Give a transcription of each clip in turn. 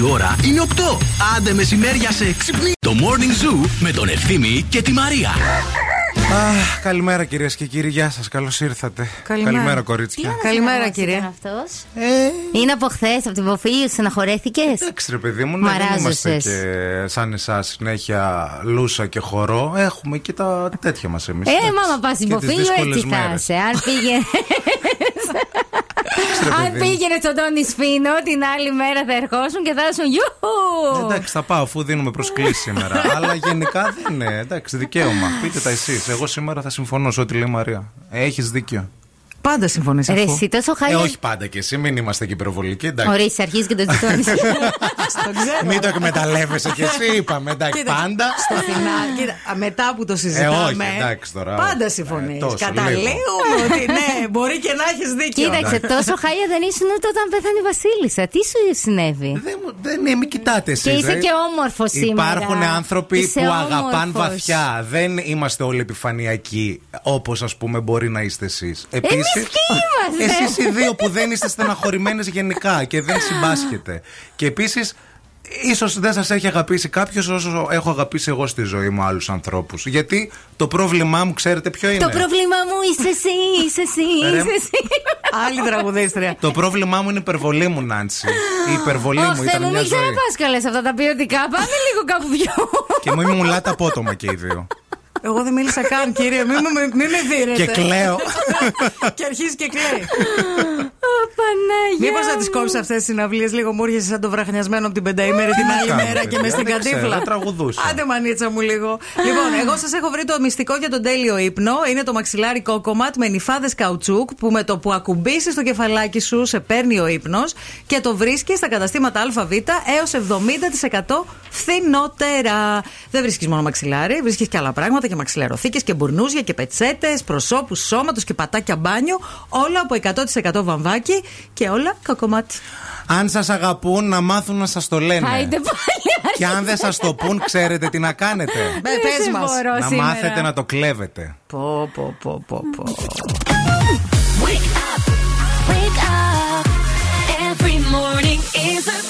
Η ώρα είναι 8. Άντε μεσημέρια σε ξυπνή. Το Morning Zoo με τον Ευθύμη και τη Μαρία. Αχ, καλημέρα κυρίες και κύριοι, γεια σας. Καλώς ήρθατε. Καλημέρα. Καλημέρα, κορίτσια. Καλημέρα, κύριε. Αυτός. Ε, Είναι από χθες, από την Ποφίλιο, στεναχωρέθηκες; εντάξει, ρε παιδί μου, ναι, δεν Μαράζωσες. είμαστε και σαν εσάς συνέχεια λούσα και χορό. Έχουμε και τα τέτοια μας εμείς. Ε, μάμα, πας στην Ποφίλιο, έτσι θα είσαι. Αν πήγαινε. Αν πήγαινε στον Τόνι Σφίνο, την άλλη μέρα θα ερχόσουν και θα ήσουν γιούχου! Εντάξει, θα πάω αφού δίνουμε προσκλήσεις σήμερα. Αλλά γενικά δεν είναι. Εντάξει, δικαίωμα. Πείτε τα εσείς. Εγώ σήμερα θα συμφωνώ σε ό,τι λέει η Μαρία. Έχεις δίκιο. Πάντα συμφωνείς Ρε, αφού. εσύ τόσο Ε, χάλια. όχι πάντα και εσύ, μην είμαστε και υπερβολικοί. Εντάξει. Ορίστε, αρχίζεις και το ζητώνεις. Το ξέρω. Μην το εκμεταλλεύεσαι κι εσύ, είπαμε. Εντάξει, Κοίτα, πάντα. Στο φινάλι, κοίτα, α, μετά που το Ε, συζητάμε. όχι, εντάξει τώρα. Πάντα Ε, συμφωνείς. τόσο, Καταλήγουμε ότι ναι, μπορεί και να έχεις δίκιο. Κοίταξε, τόσο χάλια δεν ήσουν ούτε όταν πέθανε η Βασίλισσα. Τι σου συνέβη; Δεν, μου- δεν είναι, μην κοιτάτε εσείς Και είσαι ρε. και όμορφος σήμερα. Υπάρχουν άνθρωποι Είσαι που αγαπάν όμορφος. βαθιά. Δεν είμαστε όλοι επιφανειακοί όπως ας πούμε μπορεί να είστε εσείς. Επίσης. Ποιοι είμαστε; Εσείς οι δύο που δεν είστε στεναχωρημένες γενικά και δεν συμπάσχετε. Και επίσης. Ίσως δεν σας έχει αγαπήσει κάποιος όσο έχω αγαπήσει εγώ στη ζωή μου άλλους ανθρώπους. Γιατί το πρόβλημά μου, ξέρετε ποιο είναι; Το πρόβλημά μου είσαι εσύ, είσαι εσύ, Ρε, είσαι εσύ. Άλλη τραγουδίστρια. Το πρόβλημά μου είναι η υπερβολή μου, Νάντσι. Η υπερβολή Ω μου Θεέ ήταν μου, μια μην ζωή. ξαναπάς καλές αυτά τα ποιοτικά. Πάμε λίγο κάπου πιο. Και μου μου μιλάτε απότομα και οι δύο. Εγώ δεν μίλησα καν, κύριε. Μην με, μην με δίνετε. και κλαίω. και αρχίζει και κλαίει. Ω, Παναγιά Μήπω να μου. τι κόψεις αυτές τις συναυλίες λίγο μου έρχεσαι σαν το βραχνιασμένο από την πενταήμερη την άλλη κάνω, μέρα και παιδιά, με στην δεν ξέρω, κατήφλα. δεν τραγουδούσα. Άντε μανίτσα μου λίγο. λοιπόν, εγώ σας έχω βρει το μυστικό για τον τέλειο ύπνο. Είναι το μαξιλάρι κόκοματ με νυφάδες καουτσούκ που με το που ακουμπήσεις το κεφαλάκι σου σε παίρνει ο ύπνος και το βρίσκεις στα καταστήματα ΑΒ έως 70% φθηνότερα. Δεν βρίσκεις μόνο μαξιλάρι, βρίσκεις και άλλα πράγματα και μαξιλαροθήκες και μπουρνούζια και πετσέτες, προσώπους σώματος και πατάκια μπάνιο. Όλα από 100% βαμβάκι και όλα κοκομάτ. Αν σας αγαπούν, να μάθουν να σας το λένε. Άιντε πάλι. Και αν δεν σας το πούν, ξέρετε τι να κάνετε. Ε, Δεν πες σε μας. μπορώ να σήμερα. μάθετε να το κλέβετε. Πω, πω, πω, πω, πω. Wake up, wake up. Every morning is a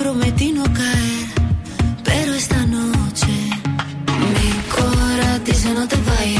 Me prometí no caer, pero esta noche mi cora dice no te vayas.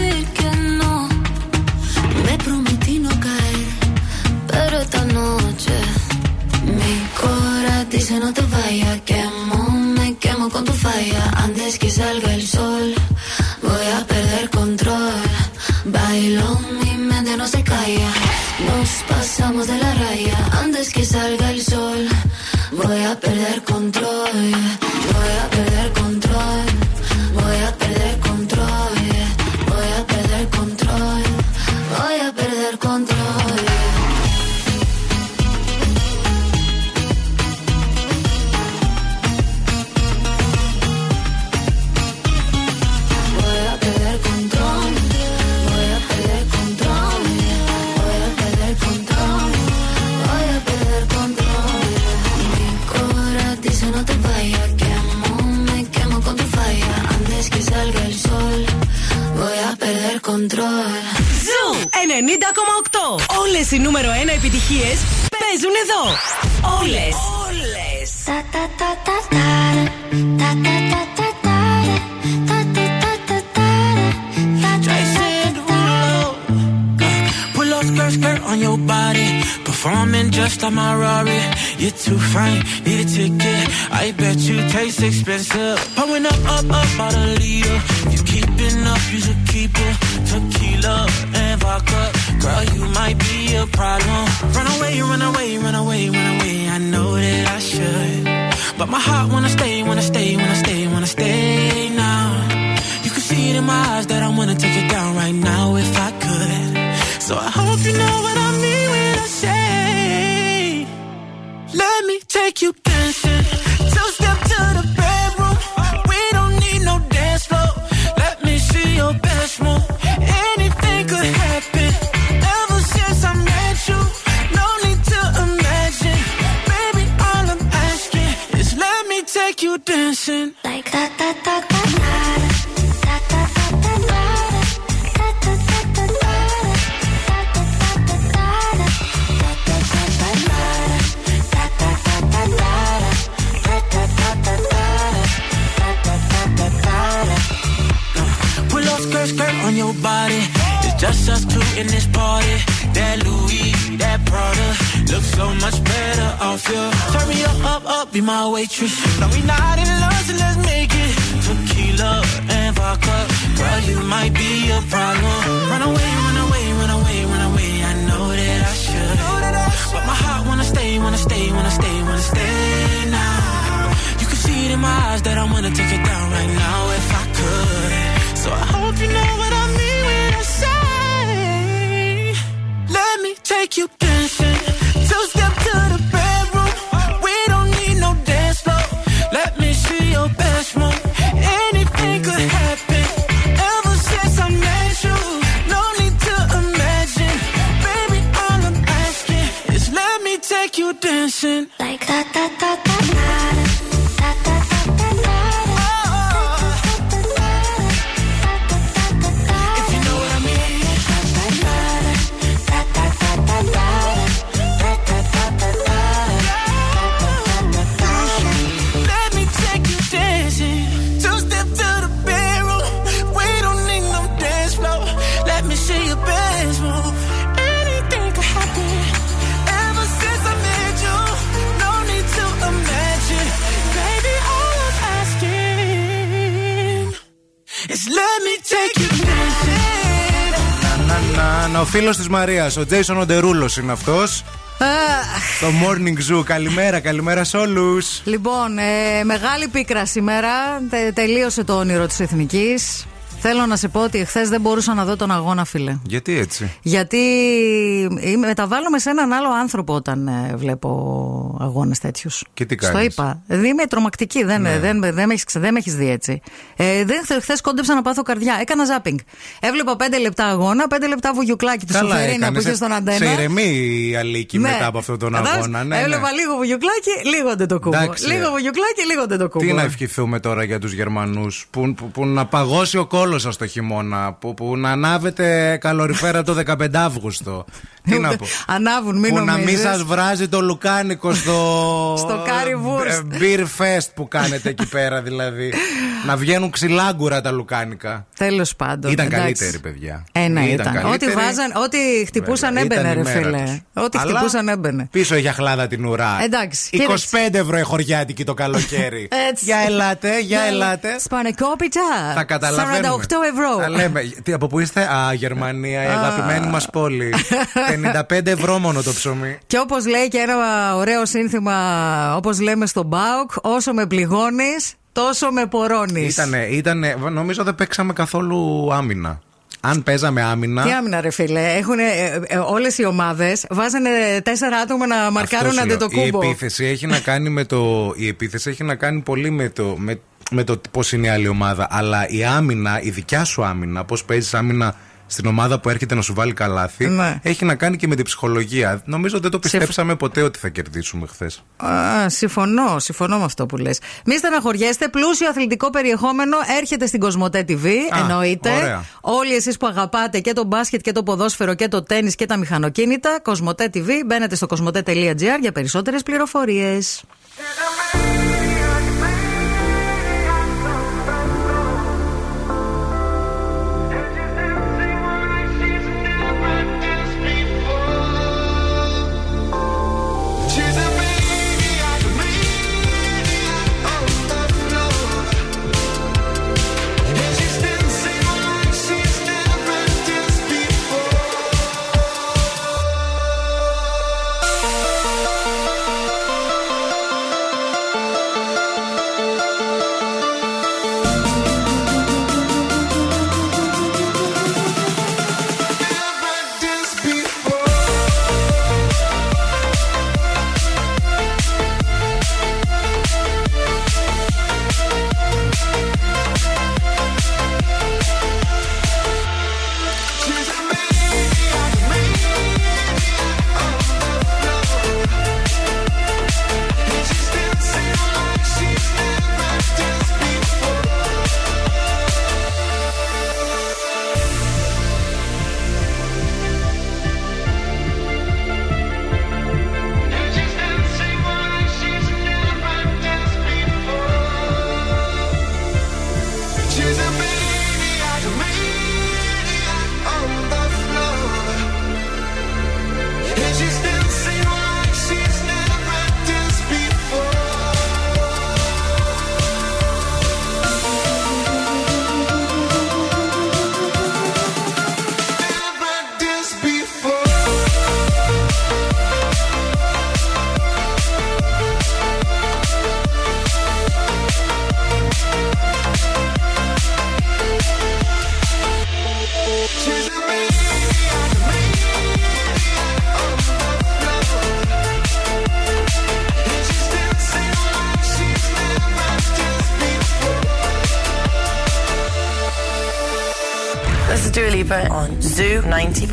salga φίλος της Μαρίας, ο Τζέισον Οντερούλος είναι αυτός. Το Morning Zoo. Καλημέρα, καλημέρα σε όλους. Λοιπόν, ε, μεγάλη πίκρα σήμερα. Τε- τελείωσε το όνειρο της Εθνικής. Θέλω να σε πω ότι εχθέ δεν μπορούσα να δω τον αγώνα, φίλε. Γιατί έτσι; Γιατί είμαι- μεταβάλλομαι σε έναν άλλο άνθρωπο όταν ε, βλέπω αγώνες τέτοιους. Και τι Στο κάνεις; είπα. Δηλαδή είμαι τρομακτική. Δεν, Ναι. δεν, δεν, με έχεις ξε- δεν με έχεις δει έτσι. Ε, δεν, χθε κόντεψα να πάθω καρδιά. Έκανα ζάπινγκ. Έβλεπα πέντε λεπτά αγώνα, πέντε λεπτά βουγιουκλάκι του Σοφερίνα που έκανες. είχε στον αντένα. Σε ηρεμεί η Αλίκη Ναι. μετά από αυτόν τον Κατάλαβες; αγώνα. Ναι, Έβλεπα ναι. λίγο βουγιουκλάκι, λίγο δεν το κούμπο. Εντάξει. Λίγο βουγιουκλάκι, λίγο δεν το κούμπο. Τι να ευχηθούμε τώρα για τους Γερμανούς που, που, που να παγώσει ο κόλος σας το χειμώνα που, που να ανάβετε καλοριφέρα το 15 Αύγουστο Τι να πω Ανάβουν, μην Που να μην νομίζεις. σας βράζει το λουκάνικο στο Στο currywurst. ε, Beer fest που κάνετε εκεί πέρα δηλαδή Να βγαίνουν ξυλάγκουρα τα λουκάνικα Τέλος πάντων. Ήταν εντάξει. καλύτερη παιδιά Ένα ήταν. Ό,τι, καλύτερη. βάζαν, ό,τι χτυπούσαν Βέβαια, έμπαινε, ήταν ρε η μέρα φίλε. τους. Ό,τι Αλλά χτυπούσαν έμπαινε. Πίσω για χλάδα την ουρά. Εντάξει, 25 κοίταξε. ευρώ η χωριάτικη το καλοκαίρι. Έτσι. Για ελάτε, για ελάτε. Σπανεκόπιτα. Θα καταλαβαίνουμε. ευρώ. Τα λέμε. Τι, από πού είστε, Α, Γερμανία, η αγαπημένη μας πόλη. 55 ευρώ μόνο το ψωμί. Και όπως λέει και ένα ωραίο σύνθημα, όπως λέμε στον Μπάουκ, όσο με πληγώνεις, τόσο με πορώνεις. Ήτανε, ήτανε, νομίζω δεν παίξαμε καθόλου άμυνα. Αν παίζαμε άμυνα. Τι άμυνα, ρε φίλε; Έχουν όλες οι ομάδες βάζανε τέσσερα άτομα να μαρκάρουν αυτό σου λέω. αντετοκούμπο. Η επίθεση έχει να κάνει με το. Η επίθεση έχει να κάνει πολύ με το. Με, με το πώς είναι η άλλη ομάδα. Αλλά η άμυνα, η δικιά σου άμυνα, πώς παίζεις άμυνα στην ομάδα που έρχεται να σου βάλει καλάθι, Ναι. έχει να κάνει και με την ψυχολογία. Νομίζω δεν το πιστέψαμε ποτέ ότι θα κερδίσουμε χθες. Α, συμφωνώ, συμφωνώ με αυτό που λες. Μη στεναχωριέστε, πλούσιο αθλητικό περιεχόμενο έρχεται στην Κοσμοτέ TV, Α, εννοείται. ωραία. Όλοι εσείς που αγαπάτε και το μπάσκετ και το ποδόσφαιρο και το τέννις και τα μηχανοκίνητα, Κοσμοτέ TV, μπαίνετε στο κοσμοτέ.gr για περισσότερες πληροφορίες.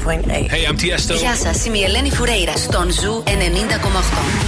Hey, I'm Tiesto. Γεια σας, είμαι η Ελένη Φουρέιρα στον Ζου 90,8.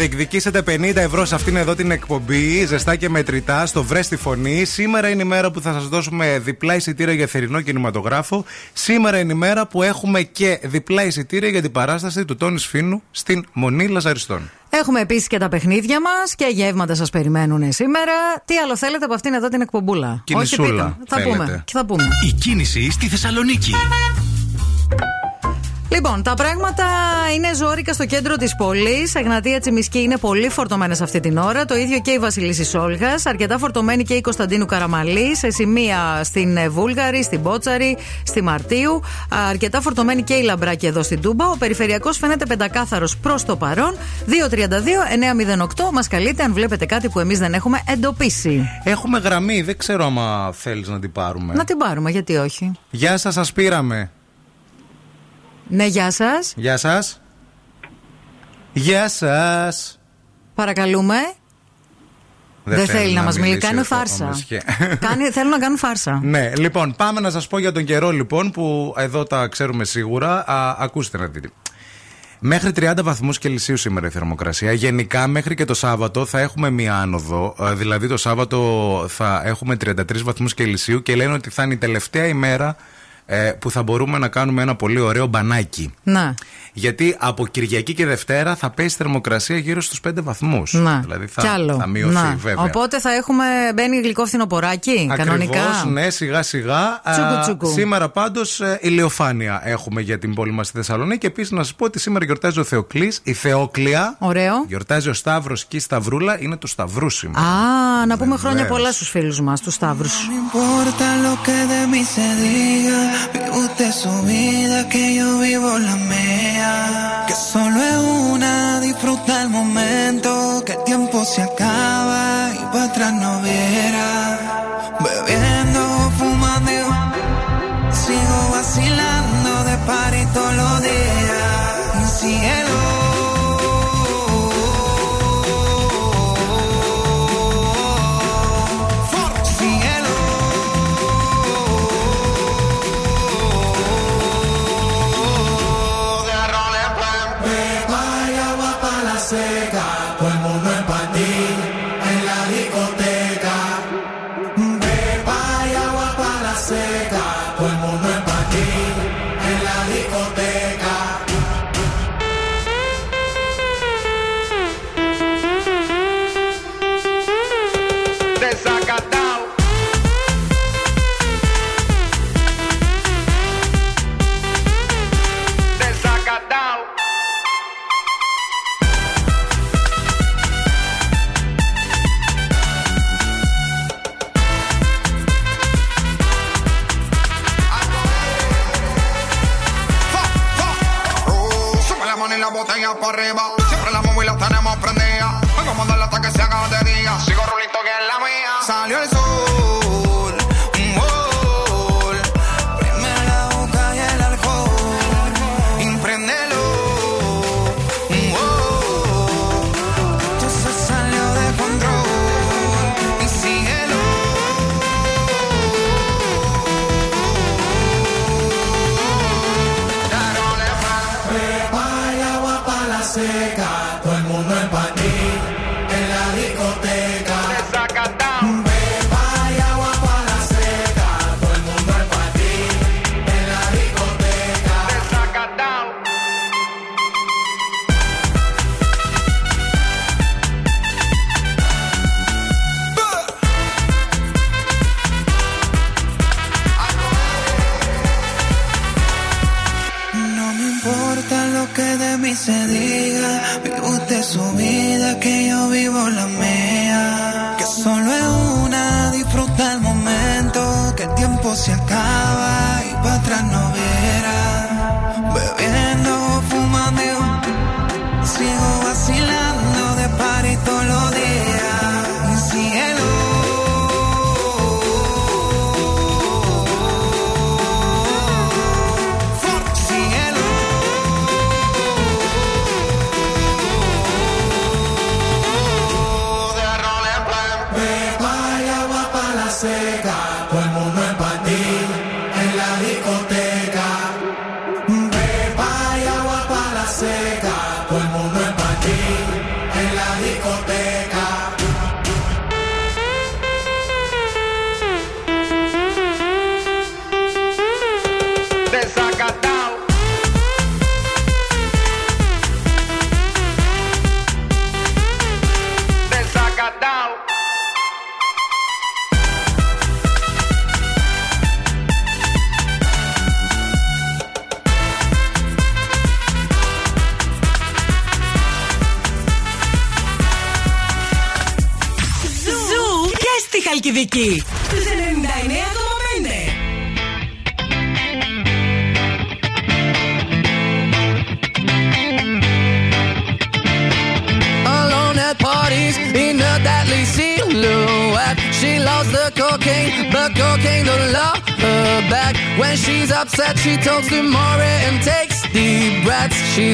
Διεκδικήσετε 50 ευρώ σε αυτήν εδώ την εκπομπή, ζεστά και μετρητά, στο Βρε στη Φωνή. Σήμερα είναι η μέρα που θα σας δώσουμε διπλά εισιτήρια για θερινό κινηματογράφο. Σήμερα είναι η μέρα που έχουμε και διπλά εισιτήρια για την παράσταση του Τόνις Φίνου στην Μονή Λαζαριστών. Έχουμε επίσης και τα παιχνίδια μας και γεύματα σας περιμένουν σήμερα. Τι άλλο θέλετε από αυτήν εδώ την εκπομπούλα; Κινησούλα, Όχι, πείτε. Θα θέλετε. πούμε. Και θα πούμε. Η κίνηση στη Θεσσαλονίκη. Λοιπόν, τα πράγματα είναι ζώρικα στο κέντρο της πόλης. Εγνατία Τσιμισκή είναι πολύ φορτωμένες αυτή την ώρα. Το ίδιο και η Βασιλίση Όλγα. Αρκετά φορτωμένη και η Κωνσταντίνου Καραμαλή. Σε σημεία στην ε, Βούλγαρη, στην Μπότσαρη, στη Μαρτίου. Αρκετά φορτωμένη και η Λαμπράκη εδώ στην Τούμπα. Ο περιφερειακός φαίνεται πεντακάθαρος προς το παρόν. 232-908. Μας καλείτε αν βλέπετε κάτι που εμείς δεν έχουμε εντοπίσει. Έχουμε γραμμή, δεν ξέρω άμα θέλεις να την πάρουμε. Να την πάρουμε, γιατί όχι. Γεια σας, σας πήραμε. Ναι, γεια σας. Γεια σας. Γεια σας. Παρακαλούμε. Δεν, θέλει να μας μιλήσει. μιλήσει Κάνει ο- φάρσα. ο Μεσχέ. Κάνει, θέλουν να κάνουν φάρσα. Ναι, λοιπόν, πάμε να σας πω για τον καιρό λοιπόν που εδώ τα ξέρουμε σίγουρα. Α, ακούστε να δείτε. Μέχρι 30 βαθμούς Κελσίου σήμερα η θερμοκρασία. Γενικά μέχρι και το Σάββατο θα έχουμε μία άνοδο. Ε, Δηλαδή το Σάββατο θα έχουμε 33 βαθμούς Κελσίου και λένε ότι θα είναι η τελευταία ημέρα ε, που θα μπορούμε να κάνουμε ένα πολύ ωραίο μπανάκι. Να. Γιατί από Κυριακή και Δευτέρα θα πέσει η θερμοκρασία γύρω στους 5 βαθμούς. Να. Δηλαδή θα, Κι άλλο. θα μειωθεί Να. βέβαια. Οπότε θα έχουμε. Μπαίνει γλυκό φθινοποράκι, κανονικά. Ακριβώς, ναι, σιγά σιγά. Τσούκου, Α, τσούκου. σήμερα πάντως ηλιοφάνεια έχουμε για την πόλη μας στη Θεσσαλονίκη. Και επίσης να σας πω ότι σήμερα γιορτάζει ο Θεοκλής, η Θεόκλια. Ωραίο. Γιορτάζει ο Σταύρος και η Σταυρούλα. Είναι το Σταυρούσιμο. Α, να πούμε χρόνια Βεβαίως. πολλά στους φίλους μας, τους Σταύρους. importa lo que de mí se diga. Vive usted su vida, que yo vivo la mía. Que solo es una, disfruta el momento. Que el tiempo se acaba y para atrás no viera. Bebiendo, fumando, y sigo vacilando de party todos los días.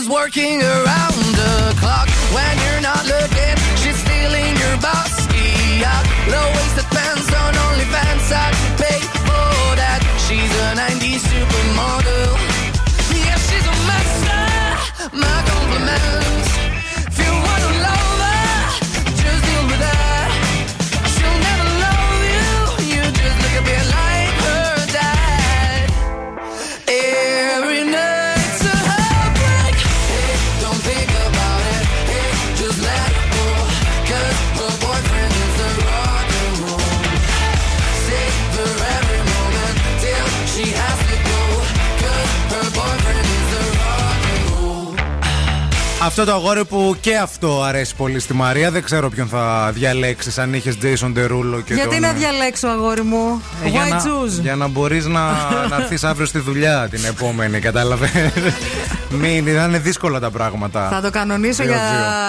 is working around Αυτό το αγόρι που και αυτό αρέσει πολύ στη Μαρία. Δεν ξέρω ποιον θα διαλέξεις αν είχες Jason Derulo και Γιατί τον... να διαλέξω, αγόρι μου; Ε, για Why να, choose? για να μπορείς να, να έρθεις αύριο στη δουλειά την επόμενη, κατάλαβες; Μην, θα είναι δύσκολα τα πράγματα. Θα το κανονίσω Δύο, για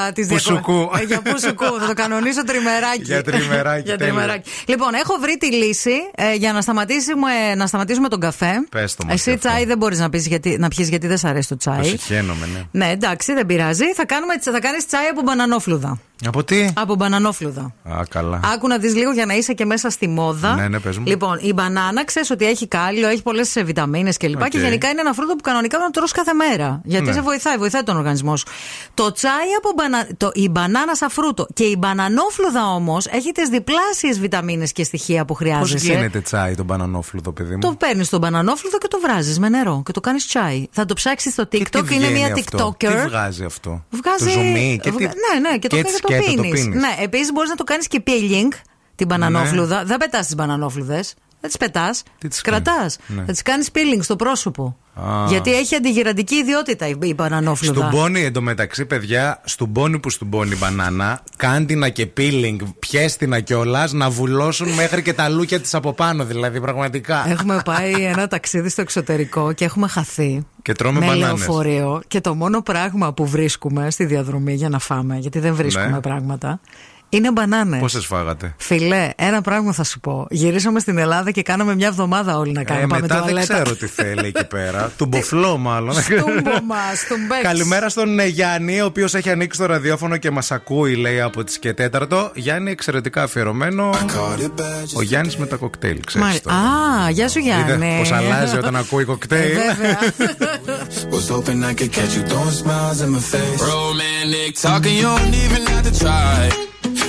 δύο. τις Πουσουκού. για πουσουκού. Θα το κανονίσω τριμεράκι. Για τριμεράκι, για τέλεια. τριμεράκι. Λοιπόν, έχω βρει τη λύση ε, για να σταματήσουμε, να σταματήσουμε τον καφέ. Πες το μας Εσύ και αυτό. τσάι δεν μπορείς να, πεις γιατί, να πιεις γιατί δεν σ' αρέσει το Το τσάι. συχαίνομαι, ναι. Ναι, εντάξει, δεν πειράζει. Θα, κάνουμε, θα κάνεις τσάι από μπανανόφλουδα. Από τι; Από μπανανόφλουδα. Α, καλά. Άκου να δεις λίγο για να είσαι και μέσα στη μόδα. Ναι, ναι, πες μου. Λοιπόν, η μπανάνα ξέρεις ότι έχει κάλιο, έχει πολλές βιταμίνες κλπ. Οκ. Και γενικά είναι ένα φρούτο που κανονικά πρέπει να το τρως κάθε μέρα. Γιατί Ναι. σε βοηθάει, βοηθάει τον οργανισμό σου. Το τσάι από μπανα... το, η μπανάνα σαν φρούτο και η μπανανόφλουδα όμως έχει τις διπλάσιες βιταμίνες και στοιχεία που Πώς χρειάζεσαι. γίνεται τσάι τον μπανανόφλουδο, παιδί μου; Το παίρνεις τον μπανανόφλουδο και το βράζεις με νερό και το κάνεις τσάι. Θα το ψάξεις στο Και TikTok, τι είναι βγαίνει μια αυτό; TikToker. Τι βγάζει αυτό; Βγάζει. Το ζουμί και τι... βγα- Ναι, ναι, και το, έτσι και το σκέτο το πίνεις. πίνεις. Ναι, επίσης μπορείς να το κάνεις και peeling την μπανανόφλουδα. Δεν πετάς τις μπανανόφλουδες. Δεν τις πετάς. Τι τις κρατάς. κάνεις; Ναι. Θα τις κάνεις peeling στο πρόσωπο. Α. Γιατί έχει αντιγυραντική ιδιότητα η, η μπανανόφλουδα. Στον πόνι εντωμεταξύ, παιδιά, στον πόνι που στον πόνι μπανάνα, κάντινα και πίλινγκ, πιέστηνα κιόλα να βουλώσουν μέχρι και τα λούκια της από πάνω, δηλαδή πραγματικά. Έχουμε πάει ένα ταξίδι στο εξωτερικό και έχουμε χαθεί. Και τρώμε με μπανάνες. λεωφορείο και το μόνο πράγμα που βρίσκουμε στη διαδρομή για να φάμε, γιατί δεν βρίσκουμε Ναι. πράγματα, είναι μπανάνε. Πόσες φάγατε; Φιλέ, ένα πράγμα θα σου πω. Γυρίσαμε στην Ελλάδα και κάναμε μια εβδομάδα όλοι να κάνουμε. Ε, πάμε μετά δεν τουαλέτα. ξέρω τι θέλει εκεί πέρα. Του μποφλό, μάλλον. Στούμπο μας, στουμπέξ. Καλημέρα στον ε, Γιάννη, ο οποίος έχει ανοίξει το ραδιόφωνο και μας ακούει, λέει από τις και τέταρτο. Γιάννη, εξαιρετικά αφιερωμένο. Ο Γιάννης με τα κοκτέιλ, ξέρεις. Μάλι- Α, γεια σου Γιάννη. Πώς αλλάζει όταν ακούει κοκτέιλ. Ε, βέβαια. Was hoping I could catch you throwing smiles in my face. Romantic talking, you don't even have to try.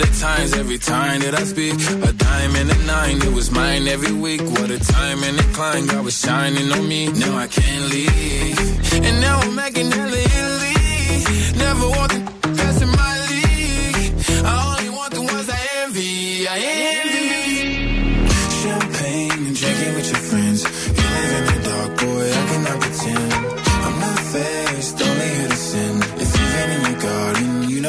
Of the times every time that I speak. A dime and a nine, it was mine every week. What a time and a climb, God was shining on me. Now I can't leave. And now I'm making hella Italy. Never want the best in my league. I only want the ones I envy. I envy. Champagne and drinking with your friends. You live in the dark, boy, I cannot pretend. I'm not faced,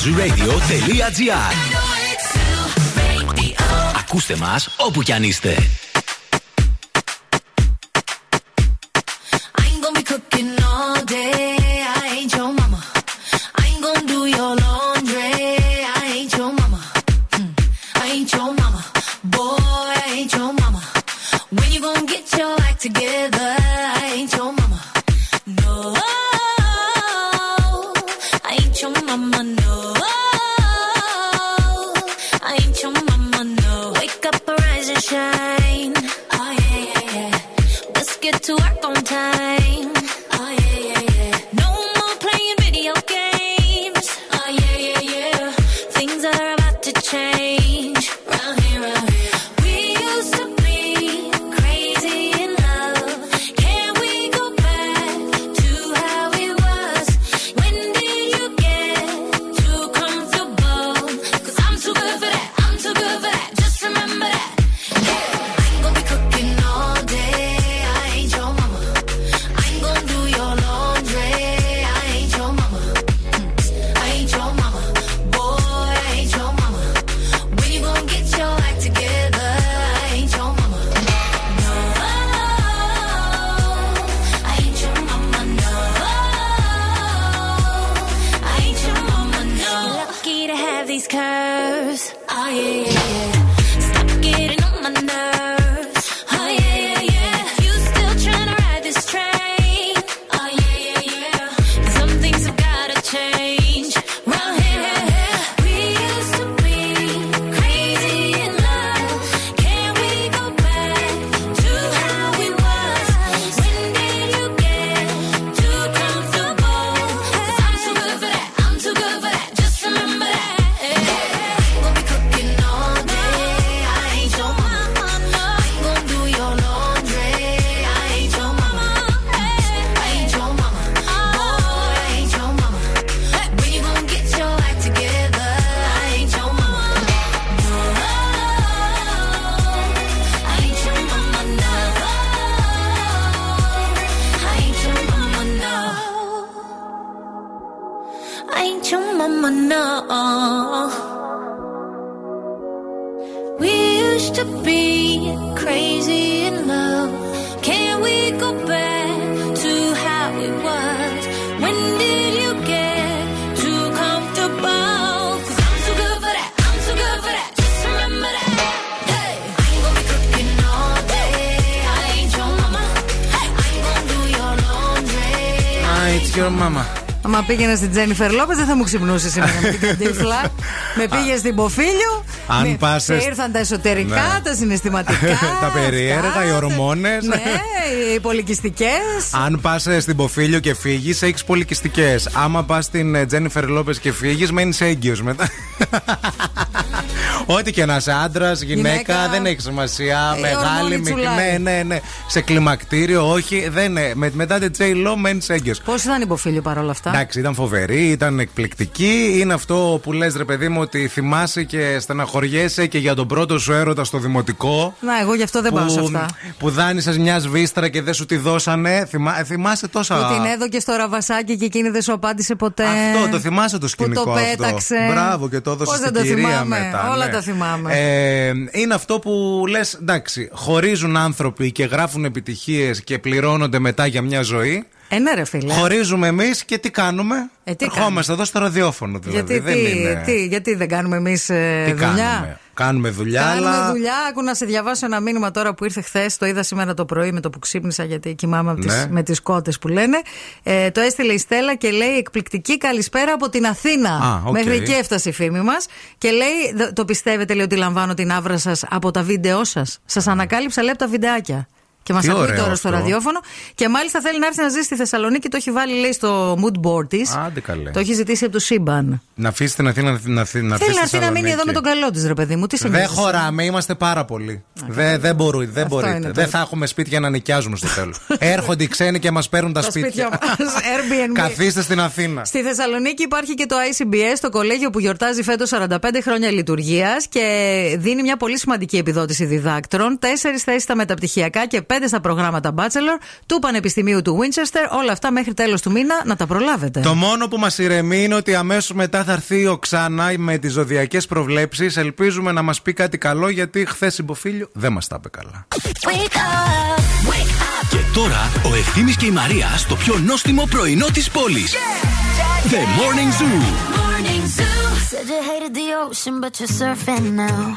90,8. Και zooradio.gr Ακούστε μας όπου κι αν είστε. Άμα πήγαινε στην Τζένιφερ Λόπες, δεν θα μου ξυπνούσε σήμερα με την καντίφλα. με πήγες στην Ποφίλιο. Αν με- πας σε σε- ήρθαν τα εσωτερικά, Ναι. τα συναισθηματικά. τα περίεργα, οι ορμόνες. ναι, οι πολικιστικές. Αν πα στην Ποφίλιο και φύγεις, έχεις πολικιστικές. Άμα πας στην Τζένιφερ Λόπες και φύγεις, μένεις έγκυος μετά. Ό,τι και να είσαι άντρας, γυναίκα, Γυναίκα. δεν έχει σημασία. Ε, Μεγάλη, ορμόνη μικρή. τσουλάει. Ναι, ναι, ναι. Σε κλιμακτήριο, όχι. Δεν είναι. Με, μετά την Τζέι Λό μένεις έγκυος. Πώς ήταν υποφίλιο παρόλα αυτά; Εντάξει, ήταν φοβερή, ήταν εκπληκτική. Είναι αυτό που λες, ρε παιδί μου, ότι θυμάσαι και στεναχωριέσαι και για τον πρώτο σου έρωτα στο δημοτικό. Να, εγώ γι' αυτό δεν πάω σε αυτά. που δάνεισες μια σβίστρα και δεν σου τη δώσανε. Θυμά, ε, θυμάσαι τόσα. Που την έδωκε στο ραβασάκι και εκείνη δεν σου απάντησε ποτέ. Αυτό το θυμάσαι το σκηνικό Που το πέταξε. αυτό. Μπράβο και το έδωσε Πώς στην δεν το κυρία θυμάμαι. μετά. Όλα ναι. τα θυμάμαι. Ε, είναι αυτό που λες, εντάξει, χωρίζουν άνθρωποι και γράφουν επιτυχίες και πληρώνονται μετά για μια ζωή. Ε, ναι, ρε φίλε. Χωρίζουμε εμείς και τι κάνουμε; Ε, τι Ερχόμαστε εδώ στο ραδιόφωνο δηλαδή. γιατί, δεν τι, είναι. τι, γιατί δεν κάνουμε εμείς Τι δουλειά; κάνουμε; Κάνουμε δουλειά, Κάνουμε αλλά. δουλειά. Άκου να σε διαβάσω ένα μήνυμα τώρα που ήρθε χθες. Το είδα σήμερα το πρωί με το που ξύπνησα γιατί κοιμάμαι από τις- Ναι. με τις κότες που λένε. Ε, το έστειλε η Στέλλα και λέει εκπληκτική καλησπέρα από την Αθήνα. Α, οκ. Μέχρι εκεί έφτασε η φήμη μας. Και λέει, «Δε- το πιστεύετε, λέει ότι λαμβάνω την αύρα σας από τα βίντεό σας. Σας ανακάλυψα, λέει, από τα βιντεάκια. Και μας Τι ακούει ωραίο τώρα στο αυτό. ραδιόφωνο. Και μάλιστα θέλει να έρθει να ζήσει στη Θεσσαλονίκη. Το έχει βάλει, λέει, στο mood board της. Άντε καλέ. Το έχει ζητήσει από το Σύμπαν. Να αφήσει την Αθήνα να, να, να, Θέλει να έρθει να μείνει εδώ με τον καλό της, ρε παιδί μου. Τι σε Δεν νοιάζει; χωράμε, είμαστε πάρα πολλοί. Δεν, δεν, μπορού- δεν Αυτό μπορείτε. είναι το- Δεν θα έχουμε σπίτια να νοικιάζουμε στο τέλος. Έρχονται οι ξένοι και μας παίρνουν τα, Τα σπίτια σπίτια. μας, Airbnb. Καθίστε στην Αθήνα. Στη Θεσσαλονίκη υπάρχει και το ICBS, το κολέγιο που γιορτάζει φέτος 45 χρόνια λειτουργίας και δίνει μια πολύ σημαντική επιδότηση διδάκτρων. Τέσσερις θέσεις στα μεταπτυχιακά και πέντε στα προγράμματα Bachelor του Πανεπιστημίου του Winchester. Όλα αυτά μέχρι τέλος του μήνα να τα προλάβετε. Το μόνο που μας ηρεμεί είναι ότι αμέσως μετά θα έρθει ο Ξανά με τις ζωδιακές προβλέψεις. Ελπίζουμε να μας πει κάτι καλό γιατί χθες συμποφίλιο δεν μας τα είπε καλά. Wake up, wake up. Και τώρα ο Ευθύμης και η Μαρία στο πιο νόστιμο πρωινό της πόλης. The Morning Zoo. Morning Zoo. Said you hated the ocean, but you're surfing now.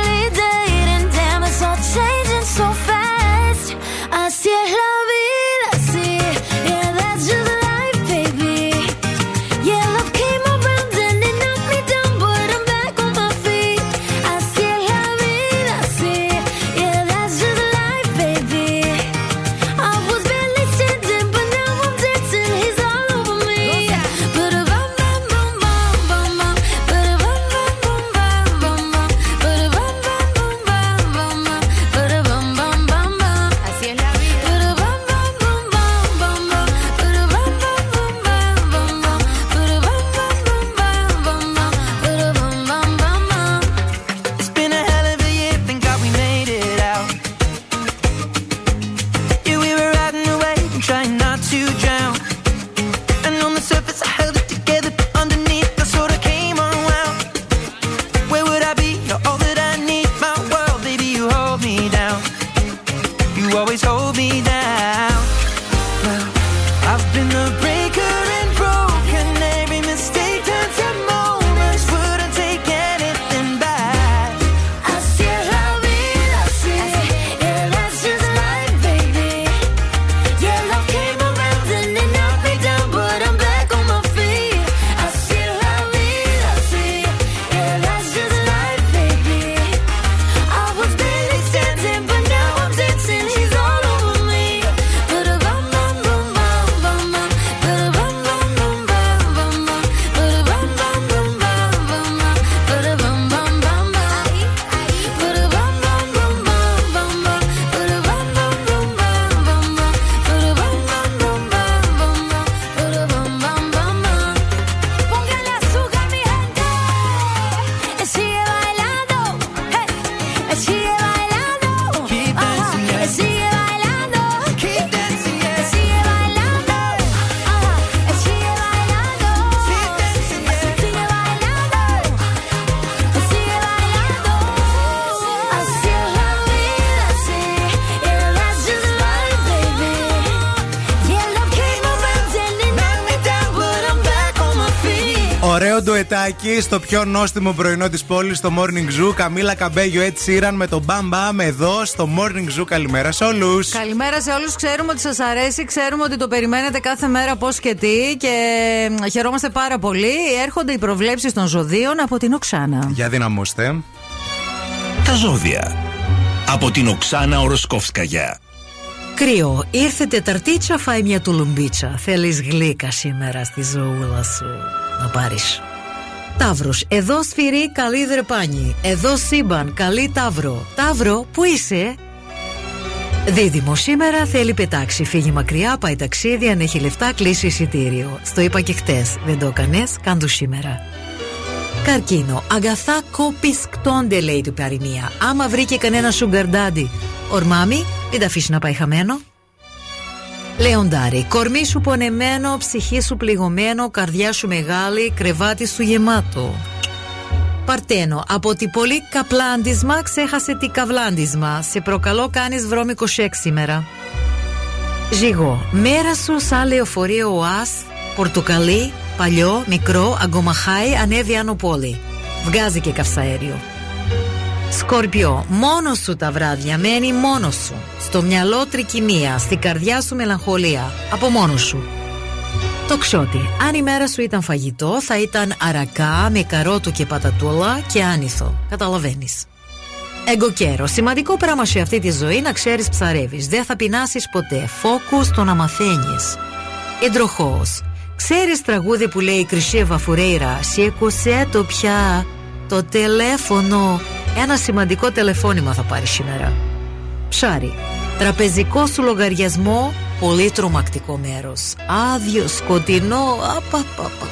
στο πιο νόστιμο πρωινό της πόλης, στο Morning Zoo. Καμίλα Καμπέγιο έτσι Sheeran με τον Bam Bam εδώ στο Morning Zoo. Καλημέρα σε όλους. Καλημέρα σε όλους. Ξέρουμε ότι σας αρέσει. Ξέρουμε ότι το περιμένετε κάθε μέρα πώς και τι. Και μ, χαιρόμαστε πάρα πολύ. Έρχονται οι προβλέψεις των ζωδίων από την Οξάνα. Για δυναμώστε. Τα ζώδια. Από την Οξάνα Οροσκόφσκαγια. Κρύο, ήρθε Τεταρτίτσα, φάει μια τουλουμπίτσα. Θέλεις γλύκα σήμερα στη ζωούλα σου. Να πάρεις. Ταύρος, εδώ σφυρί καλή δρεπάνη. Εδώ σύμπαν, καλή Ταύρο. Ταύρο, πού είσαι; Δίδυμο, σήμερα θέλει πετάξει. Φύγει μακριά, πάει ταξίδι, αν έχει λεφτά, κλείσει εισιτήριο. Στο είπα και χτες. Δεν το έκανες, κάντου σήμερα. Καρκίνο, αγαθά κοπισκτώνται, λέει του παροιμία. Άμα βρήκε κανένα sugar daddy, ορμάμι, μην τα αφήσει να πάει χαμένο. Λεοντάρι, κορμί σου πονεμένο, ψυχή σου πληγωμένο, καρδιά σου μεγάλη, κρεβάτι σου γεμάτο. Παρτένο, από τη πολύ καπλάντισμα ξέχασε τι καβλάντισμα. Σε προκαλώ κάνεις βρώμικο σεξ σήμερα. Ζυγό, μέρα σου σαν λεωφορείο ΟΑΣ, πορτοκαλί, παλιό, μικρό, αγκομαχάι, ανέβει άνω πόλη. Βγάζει και καυσαέριο. Σκορπιό, μόνος σου τα βράδια μένει μόνος σου. Στο μυαλό τρικυμία, στην καρδιά σου μελαγχολία. Από μόνος σου. Το ξότι. Αν η μέρα σου ήταν φαγητό, θα ήταν αρακά με καρότο και πατατούλα και άνηθο. Καταλαβαίνεις. Εγκοκέρο. Σημαντικό πράγμα σε αυτή τη ζωή να ξέρεις ψαρεύεις. Δεν θα πεινάσεις ποτέ. Φόκους στο να μαθαίνεις. Εντροχός. Ξέρεις τραγούδι που λέει η Κρισέβα Φουρέιρα. Σήκωσε το πια. Το τηλέφωνο. Ένα σημαντικό τηλεφώνημα θα πάρει σήμερα. Ψάρι. Τραπεζικό σου λογαριασμό. Πολύ τρομακτικό μέρος. Άδειο, σκοτεινό. Απαπαπα.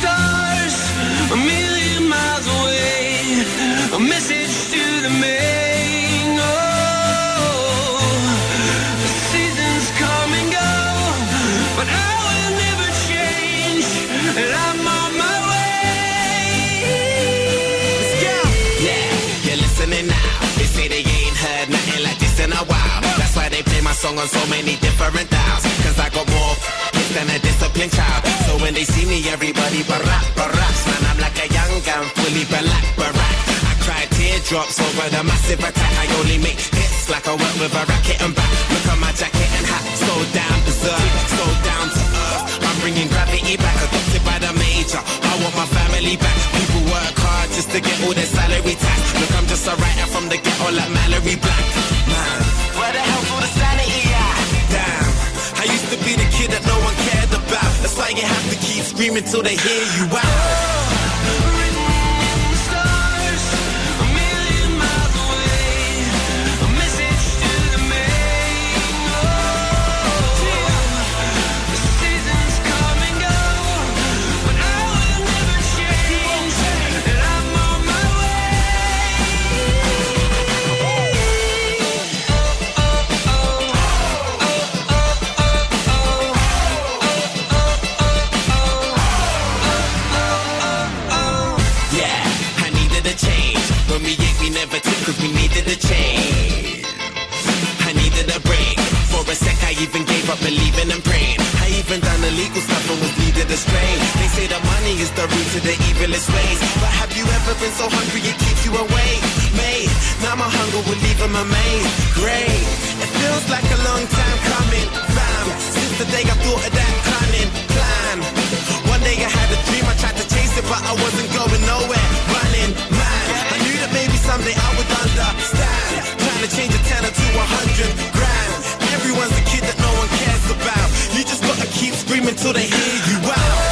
stars a million miles away. A message song on so many different dials. Cause I got more hits than a disciplined child. So when they see me, everybody barack, barack. Man, I'm like a young gun, fully black, barack. I cry teardrops over the massive attack. I only make hits like I work with a racket and back. Look at my jacket and hat, so down berserk, so down to earth. I'm bringing gravity back, adopted by the major. I want my family back. People work hard just to get all their salary tax. Look, I'm just a writer from the ghetto like Mallory Black. That's why you have to keep screaming till they hear you out. A change. I needed a break. For a sec, I even gave up believing and praying. I even done illegal stuff and was needed a strain. They say that money is the root to the evilest ways. But have you ever been so hungry it keeps you awake? Mate, now my hunger will leave them amazed. Great, it feels like a long time coming. Fam, since the day I thought of that cunning plan. One day I had a dream, I tried to chase it, but I wasn't going nowhere. Someday I would understand. Trying to change a tenner to a hundred grand. Everyone's a kid that no one cares about. You just gotta keep screaming till they hear you out.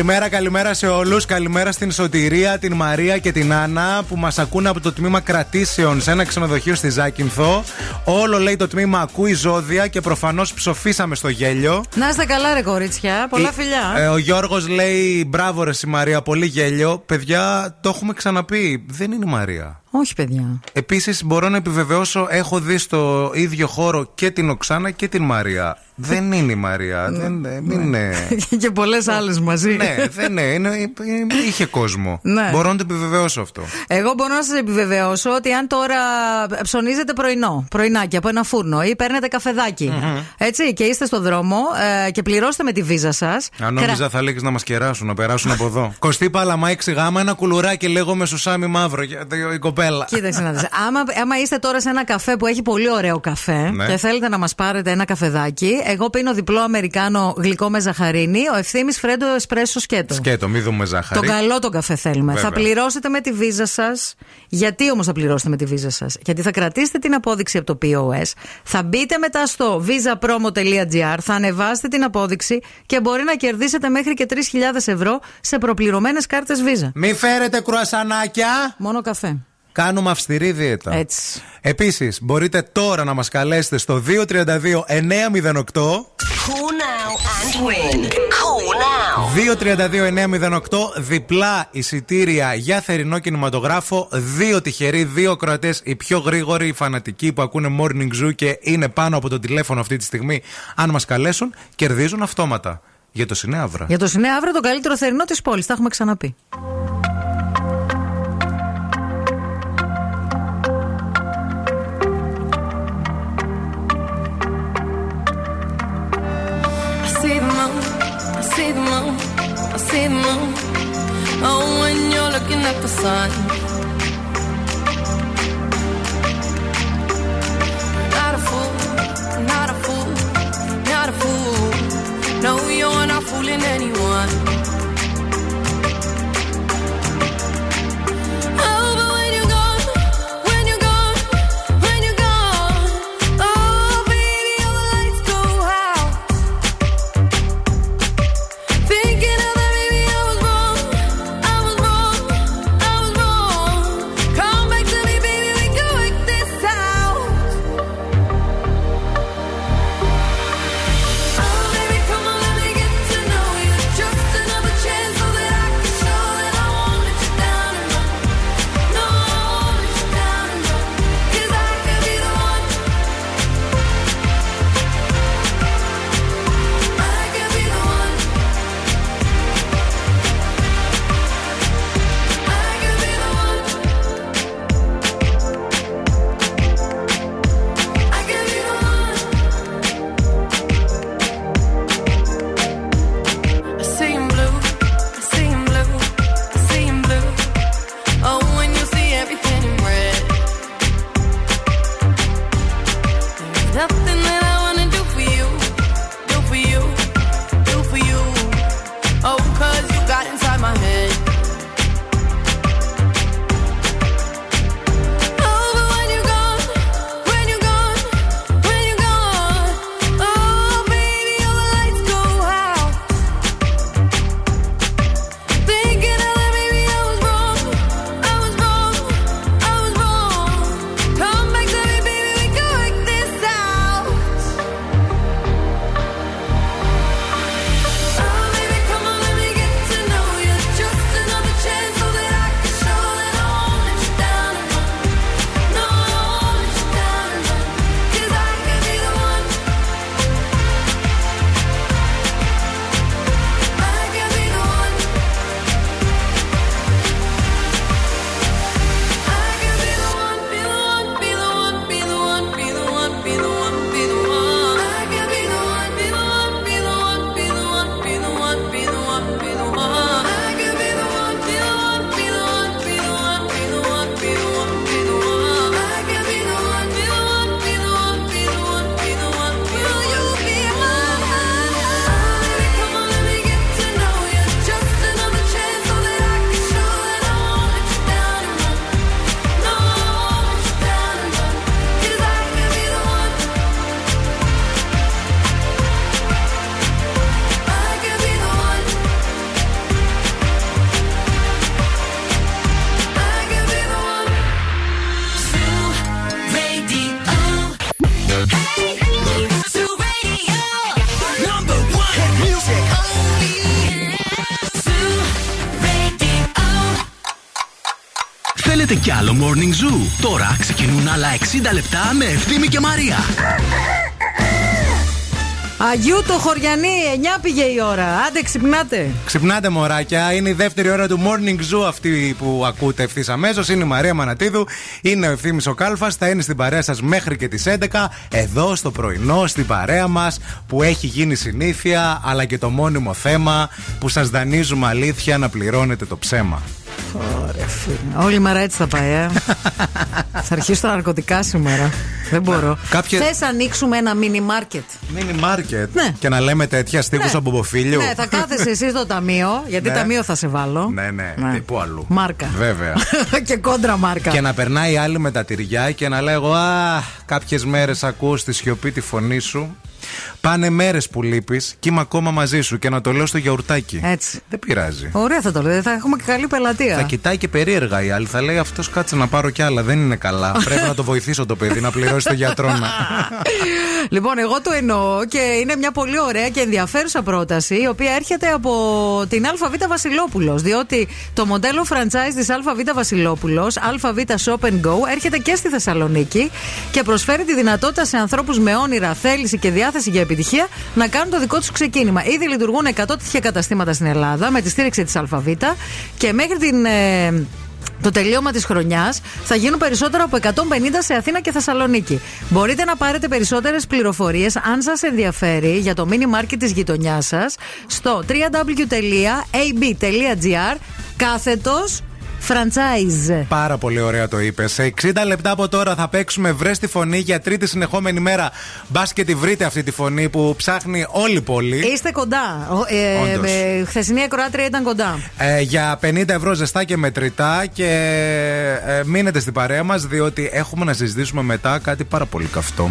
Καλημέρα, καλημέρα σε όλους. Καλημέρα στην Σωτηρία, την Μαρία και την Άννα που μας ακούνε από το τμήμα κρατήσεων σε ένα ξενοδοχείο στη Ζάκυνθο. Όλο λέει το τμήμα ακούει ζώδια και προφανώς ψοφήσαμε στο γέλιο. Να είστε καλά, ρε κορίτσια. Πολλά Ε, φιλιά. ε, ο Γιώργος λέει μπράβο, ρε η Μαρία, πολύ γέλιο. Παιδιά, το έχουμε ξαναπεί. Δεν είναι η Μαρία. Όχι, παιδιά. Επίσης, μπορώ να επιβεβαιώσω, έχω δει στο ίδιο χώρο και την Οξάνα και την Μαρία. Δεν είναι η Μαρία. δεν, ε, μην είναι. και πολλές άλλες μαζί. ναι, δεν είναι. είναι- ε, είχε κόσμο. Ναι. Μπορώ να το επιβεβαιώσω αυτό. Εγώ μπορώ να σας επιβεβαιώσω ότι αν τώρα ψωνίζετε πρωινό, πρωινάκι από ένα φούρνο ή παίρνετε καφεδάκι, έτσι, και είστε στο δρόμο ε, και πληρώστε με τη βίζα σας. Αν νόμιζα θα λέγει να μας κεράσουν, να περάσουν από εδώ. Κωστή Παλαμά 6 γάμα, ένα κουλουράκι λέγω με σουσάμι μαύρο. για- Η κοπέλα. Κοίταξε να δεις. Άμα, άμα είστε τώρα σε ένα καφέ που έχει πολύ ωραίο καφέ Ναι. και θέλετε να μας πάρετε ένα καφεδάκι, εγώ πίνω διπλό Αμερικάνο γλυκό με ζαχαρίνη, ο ευθύνη φρέντο εσπρέσο σκέτο. Σκέτο, μη δούμε ζάχαρη. Το καλό τον καφέ θέλουμε. Βέβαια. Θα πληρώσετε με τη βίζα σας. Γιατί όμως θα πληρώσετε με τη βίζα σας, Γιατί θα κρατήσετε την απόδειξη από το POS, θα μπείτε μετά στο visapromo.gr, θα ανεβάσετε την απόδειξη και μπορεί να κερδίσετε μέχρι και 3.000 ευρώ σε προπληρωμένες κάρτες βίζα. Μη φέρετε κρουασανάκια. Μόνο καφέ. Κάνουμε αυστηρή δίαιτα. Έτσι. Επίσης, μπορείτε τώρα να μας καλέσετε στο 232 908. Call now and win. Call now. 232-908 διπλά εισιτήρια για θερινό κινηματογράφο. Δύο τυχεροί, δύο κροατέ, οι πιο γρήγοροι, οι φανατικοί που ακούνε Morning Zoo και είναι πάνω από το τηλέφωνο αυτή τη στιγμή. Αν μας καλέσουν, κερδίζουν αυτόματα. Για το Σινέαυρα. Για το Σινέα αύριο το καλύτερο θερινό της πόλης. Τα έχουμε ξαναπεί. See the moon. Oh, when you're looking at the sun. Morning Zoo. Τώρα ξεκινούν άλλα 60 λεπτά με Ευθύμη και Μαρία. Αγίου το χωριανή, 9 πήγε η ώρα. Άντε, ξυπνάτε. Ξυπνάτε, μωράκια. Είναι η δεύτερη ώρα του morning zoo αυτή που ακούτε ευθύς αμέσως. Είναι η Μαρία Μανατίδου. Είναι ο ευθύνη ο Κάλφας. Θα είναι στην παρέα σας μέχρι και τις 11. Εδώ στο πρωινό, στην παρέα μας που έχει γίνει συνήθεια, αλλά και το μόνιμο θέμα που σας δανείζουμε αλήθεια να πληρώνετε το ψέμα. Ωραία, φίλε. Όλη μέρα έτσι θα πάει, ε. θα αρχίσω τα ναρκωτικά σήμερα. Δεν μπορώ. κάποιες- Θες ανοίξουμε ένα mini market; Mini market. Ναι. Και να λέμε τέτοια στίχους Ναι. από μποφίλιο. Ναι, θα κάθεσαι εσύ στο ταμείο, γιατί Ναι. ταμείο θα σε βάλω. Ναι, ναι. Ναι. Τι, Πού αλλού. Μάρκα. Βέβαια. και κόντρα μάρκα. Και να περνάει άλλη με τα τυριά και να λέγω Α, κάποιες μέρες ακούω στη σιωπή τη φωνή σου. Πάνε μέρες που λείπεις και είμαι ακόμα μαζί σου και να το λέω στο γιαουρτάκι. Έτσι. Δεν πειράζει. Ωραία θα το λέω. Θα έχουμε και καλή πελατεία. Θα κοιτάει και περίεργα η άλλη. Θα λέει αυτός κάτσε να πάρω κι άλλα. Δεν είναι καλά. Πρέπει να το βοηθήσω το παιδί να πληρώσει το γιατρό να. Λοιπόν, εγώ το εννοώ και είναι μια πολύ ωραία και ενδιαφέρουσα πρόταση, η οποία έρχεται από την ΑΒ Βασιλόπουλος. Διότι το μοντέλο franchise της ΑΒ Βασιλόπουλος, ΑΒ Shop and Go, έρχεται και στη Θεσσαλονίκη και προσφέρει τη δυνατότητα σε ανθρώπους με όνειρα, θέληση και διάθεση για επιτυχία να κάνουν το δικό τους ξεκίνημα. Ήδη λειτουργούν 100 τέτοια καταστήματα στην Ελλάδα με τη στήριξη της ΑΒ και μέχρι την. ε, το τελείωμα της χρονιάς θα γίνουν περισσότερο από 150 σε Αθήνα και Θεσσαλονίκη. Μπορείτε να πάρετε περισσότερες πληροφορίες αν σας ενδιαφέρει για το mini market της γειτονιάς σας στο www.ab.gr κάθετος franchise. Πάρα πολύ ωραία το είπες. Σε 60 λεπτά από τώρα θα παίξουμε βρες τη φωνή για τρίτη συνεχόμενη μέρα. Μπας και τη βρείτε αυτή τη φωνή που ψάχνει όλη η πόλη. Είστε κοντά. Ο- Ε, Όντως. ε, χθεσινή ακροάτρια ήταν κοντά. Ε, για 50 ευρώ ζεστά και μετρητά και ε, μείνετε στην παρέα μας διότι έχουμε να συζητήσουμε μετά κάτι πάρα πολύ καυτό.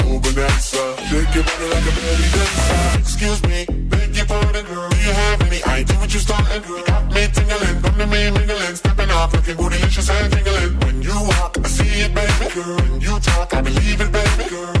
bonanza. Shake your body like a belly dancer. Excuse me, beg your pardon, girl. Do you have any idea what you're starting, girl? Got me tingling, come to me mingling, stepping off, looking bootylicious and tingling. When you walk, I see it, baby, girl. When you talk, I believe it, baby, girl.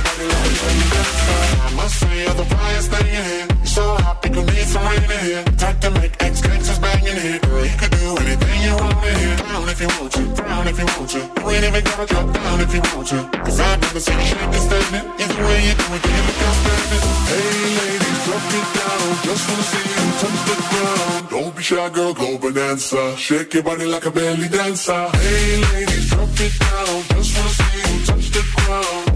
A. Must say, the here. So need here. Make here. Girl, you do anything you want here. Down if you want to, down if you want to. You ain't even gotta drop down if you want I've you shake statement. Either way you do it, look. Hey, ladies, drop it down. Just wanna see you touch the ground. Don't be shy, girl, go. Shake your body like a belly dancer. Hey, ladies, drop it down. Just wanna see you touch the ground.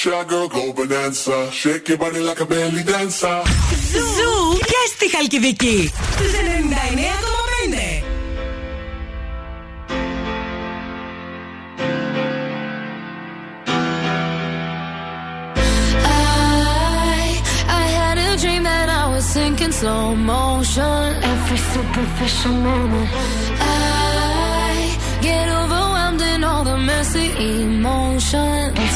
shy, girl, go bonanza. Shake your body like a belly dancer. Ζου και στη Χαλκιδική. Στους 99,5. I, sink in slow motion. Every superficial moment. I get overwhelmed in all the messy emotions.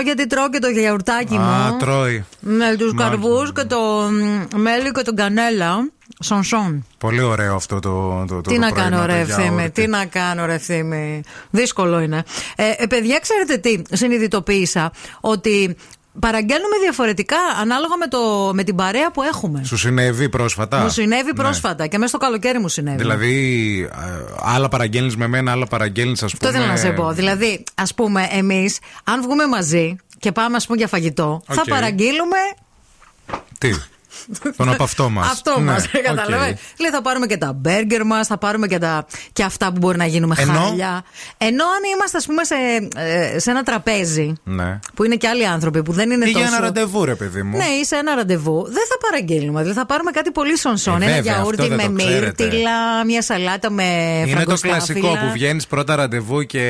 Stronger. Μισό γιατί τρώω και το γιαουρτάκι μου. Α, τρώει. Με τους Μάλιστα. καρπούς και το μ, μέλι και τον κανέλα. Σονσόν. Πολύ ωραίο αυτό το. το, το Τι το να πρωινό, κάνω, το ρε γιαούρτι. ευθύμη, τι να κάνω, ρε ευθύμη. Δύσκολο είναι. Ε, ε, παιδιά, ξέρετε τι, συνειδητοποίησα ότι παραγγέλνουμε διαφορετικά ανάλογα με, το, με την παρέα που έχουμε. Σου συνέβη πρόσφατα; Μου συνέβη Ναι. πρόσφατα και μέσα στο καλοκαίρι μου συνέβη. Δηλαδή, ε, άλλα παραγγέλνεις με μένα, άλλα παραγγέλνεις, ας πούμε. Αυτό ήθελα να σε πω. Δηλαδή, ας πούμε, εμείς, αν βγούμε μαζί και πάμε, ας πούμε, για φαγητό, θα Οκ. παραγγείλουμε Τι; Τον από αυτό μας. αυτό μας. Κατάλαβε. Λέει, θα πάρουμε και τα μπέργκερ μας, θα πάρουμε και, τα, και αυτά που μπορεί να γίνουμε Ενώ; χάλια. Ενώ αν είμαστε, ας πούμε, σε, ε, σε ένα τραπέζι, Ναι. που είναι και άλλοι άνθρωποι που δεν είναι Ή τόσο. για ένα ραντεβού, ρε παιδί μου. Ναι, ή σε ένα ραντεβού. Δεν θα παραγγείλουμε. Δηλαδή θα πάρουμε κάτι πολύ σονσόν. Ε, ένα βέβαια, γιαούρτι αυτό με δεν το ξέρετε. μύρτιλα, μια σαλάτα με Είναι το φραγκοστάφυλλα. κλασικό που βγαίνεις πρώτα ραντεβού και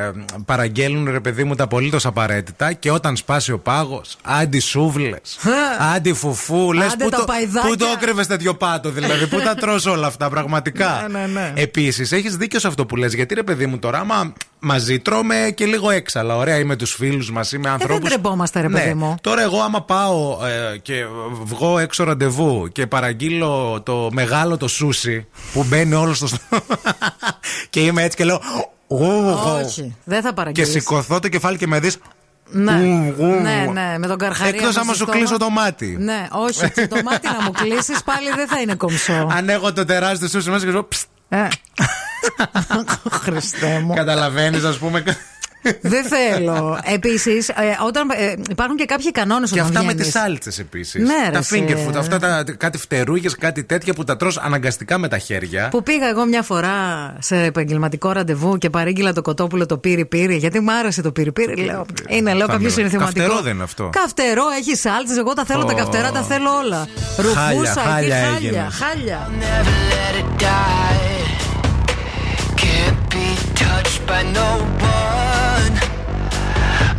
ε, παραγγέλνουν ρε παιδί μου τα απολύτως απαραίτητα και όταν σπάσει ο πάγος, άντι σούβλες, άντι φουφού, λες Άντε πού, τα το- παϊδάκια. πού το έκρυβες τέτοιο πάτο, δηλαδή, πού τα τρως όλα αυτά, πραγματικά. Ναι, ναι, ναι. Επίσης, έχεις δίκιο σε αυτό που λες, γιατί ρε παιδί μου τώρα, άμα μαζί τρώμε και λίγο έξαλα, ωραία, είμαι τους φίλους μας, είμαι Ε, ανθρώπου. δεν τρεπόμαστε, ρε παιδί Ναι. μου. Τώρα εγώ άμα πάω ε, και βγω έξω ραντεβού και παραγγείλω το μεγάλο το σούσι που μπαίνει όλο στο στόμα και είμαι έτσι και λέω «Ου, Όχι, δεν θα και παραγγείλεις. σηκωθώ το κεφάλι και με δεις Ναι. Ου, ου. ναι, ναι, με τον καρχαρία. Εκτός μέσα άμα στο σου κλείσω στόμα. το μάτι. Ναι, όχι, και το μάτι να μου κλείσεις πάλι δεν θα είναι κομψό. Ανοίγω το τεράστιο σούσι μέσα και ζω Ε. Χριστέ μου. Καταλαβαίνεις ας πούμε Δεν θέλω. Επίσης, όταν ε, υπάρχουν και κάποιοι κανόνες Και όταν αυτά με βγαίνεις. τις σάλτσες επίσης Ναι, ρε, Τα σε- finger food, αυτά τα κάτι φτερούγες, κάτι τέτοια που τα τρως αναγκαστικά με τα χέρια Που πήγα εγώ μια φορά σε επαγγελματικό ραντεβού και παρήγγειλα το κοτόπουλο το πύρι πύρι. Γιατί μου άρεσε το πύρι πύρι. Λέω, είναι, λέω, Θα κάποιο μιλάω. συνηθιματικό. Καυτερό δεν είναι αυτό. Καυτερό, έχει σάλτσες. Εγώ τα θέλω, τα Ω. καυτερά τα θέλω όλα. Ρουφούσα, εκεί, χάλια χάλια. έγινε. χάλια. Never let it die. Can't be touched by no one.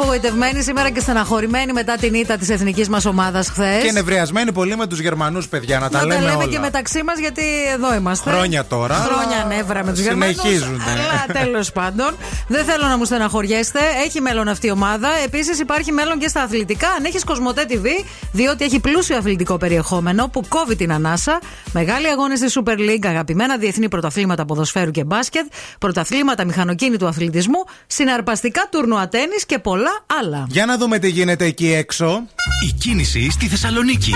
Απογοητευμένοι σήμερα και στεναχωρημένοι μετά την ήττα της εθνικής μας ομάδας χθες. Και νευριασμένοι πολύ με τους Γερμανούς, παιδιά, να τα Να λέμε τα λέμε όλα. και μεταξύ μας, γιατί εδώ είμαστε. Χρόνια τώρα. Χρόνια νεύρα με τους Γερμανούς. Συνεχίζουν. Αλλά τέλος πάντων. Δεν θέλω να μου στεναχωριέστε. Έχει μέλλον αυτή η ομάδα. Επίσης υπάρχει μέλλον και στα αθλητικά. Αν έχεις Κοσμοτέ TV, διότι έχει πλούσιο αθλητικό περιεχόμενο που κόβει την ανάσα. Μεγάλοι αγώνες στη Super League, αγαπημένα διεθνή πρωταθλήματα ποδοσφαίρου και μπάσκετ, πρωταθλήματα μηχανοκίνητου αθλητισμού, συναρπαστικά τουρνουά τένις και πολλά άλλα. Για να δούμε τι γίνεται εκεί έξω. Η κίνηση στη Θεσσαλονίκη.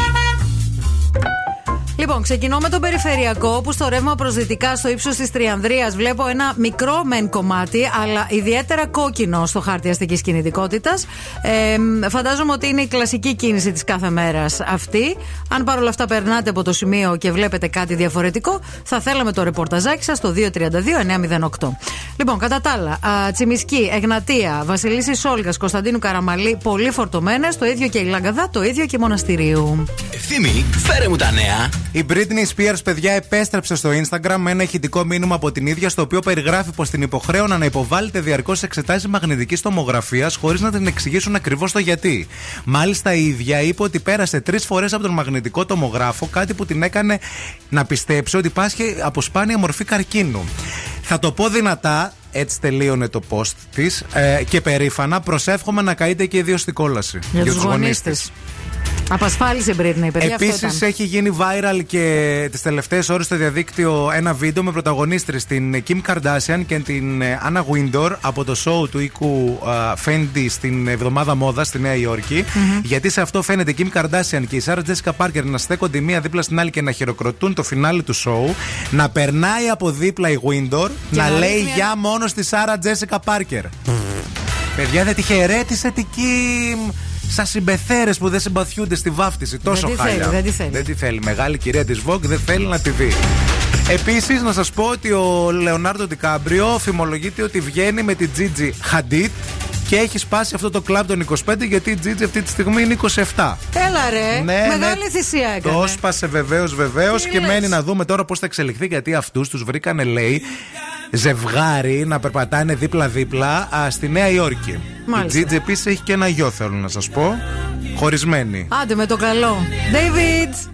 Λοιπόν, ξεκινώ με τον περιφερειακό που στο ρεύμα προς δυτικά στο ύψος της Τριανδρίας βλέπω ένα μικρό μεν κομμάτι, αλλά ιδιαίτερα κόκκινο στο χάρτη αστικής κινητικότητας. Ε, φαντάζομαι ότι είναι η κλασική κίνηση της κάθε μέρας αυτή. Αν παρόλα αυτά περνάτε από το σημείο και βλέπετε κάτι διαφορετικό, θα θέλαμε το ρεπορταζάκι σας στο 232-908. Λοιπόν, κατά τα άλλα, α, Τσιμισκή, Εγνατία, Βασιλίση Σόλγα, Κωνσταντίνου Καραμαλή, πολύ φορτωμένες. Το ίδιο και η Λαγκαδά, το ίδιο και η Μοναστηρίου. Ευθύμη, φέρε μου τα νέα. Η Britney Spears, παιδιά, επέστρεψε στο Instagram με ένα ηχητικό μήνυμα από την ίδια, στο οποίο περιγράφει πως την υποχρέωνα να υποβάλλεται διαρκώς εξετάσει μαγνητικής τομογραφίας χωρίς να την εξηγήσουν ακριβώς το γιατί. Μάλιστα, η ίδια είπε ότι πέρασε τρεις φορές από τον μαγνητικό τομογράφο, κάτι που την έκανε να πιστέψει ότι πάσχει από σπάνια μορφή καρκίνου. Θα το πω δυνατά, έτσι τελείωνε το post της ε, και περήφανα. Προσεύχομαι να καείτε και οι δύο στην κόλαση. Για τους τους γονείς γονείς της. Της. Απασφάλισε Britney, παιδιά. αυτό Επίσης, ήταν. έχει γίνει viral και τις τελευταίες ώρες στο διαδίκτυο ένα βίντεο με πρωταγωνίστρες την Kim Kardashian και την ε, Anna Wintour από το show του οίκου α, Fendi στην εβδομάδα μόδας στη Νέα Υόρκη. Γιατί σε αυτό φαίνεται η Kim Kardashian και η Sarah Jessica Parker να στέκονται η μία δίπλα στην άλλη και να χειροκροτούν το φινάλι του show. Να περνάει από δίπλα η Wintour, να να λέει ρίχνει γεια μόνο στη Sarah Jessica Parker. Παιδιά δεν τη χαιρέτησε την Kim. Σα συμπεθέρες που δεν συμπαθιούνται στη βάφτιση. Τόσο τη χάλια. θέλει, δεν τη θέλει. Δεν τη θέλει. Μεγάλη κυρία της Vogue δεν θέλει να τη δει. Επίσης, να σας πω ότι ο Λεωνάρντο Τικάμπριο φημολογείται ότι βγαίνει με την Gigi Hadid και έχει σπάσει αυτό το κλαμπ των 25 γιατί η Gigi αυτή τη στιγμή είναι 27. Έλα ρε. Ναι, Μεγάλη ναι. θυσία έκανε. Το έσπασε βεβαίως, βεβαίως Τι και λες; μένει να δούμε τώρα πώς θα εξελιχθεί γιατί αυτούς τους βρήκανε, λέει, ζευγάρι να περπατάνε δίπλα-δίπλα α, στη Νέα Υόρκη. Μάλιστα. Η Gigi επίσης έχει και ένα γιο, θέλω να σας πω. Χωρισμένη. Άντε με το καλό. David.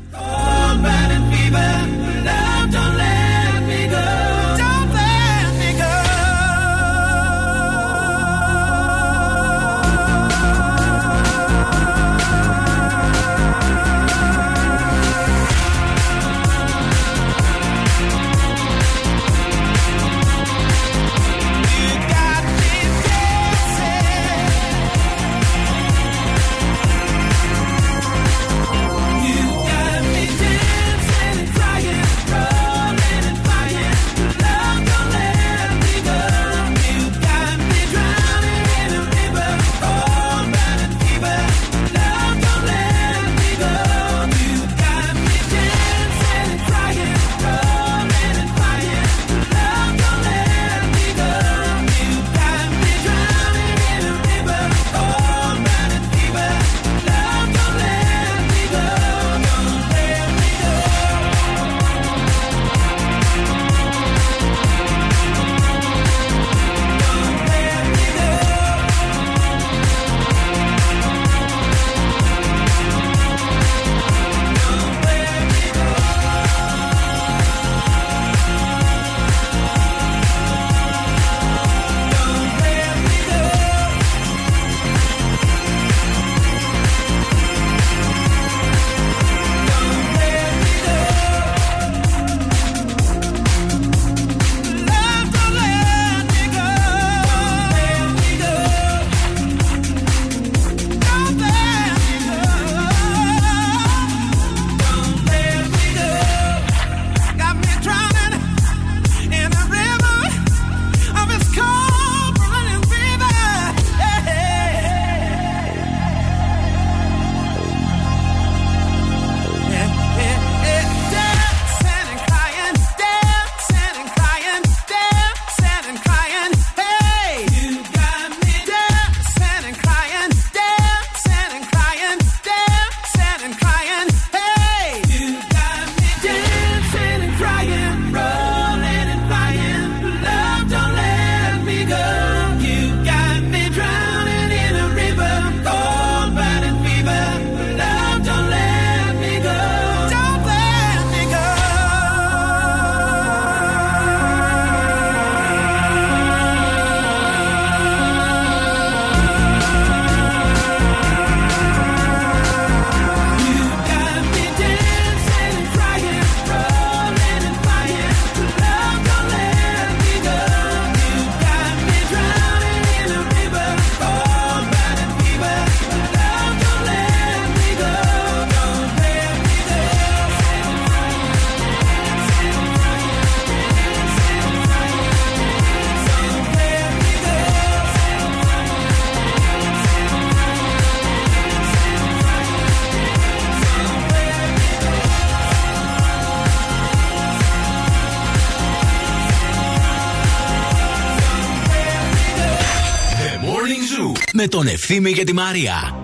Τον Ευθύμη και τη Μαρία.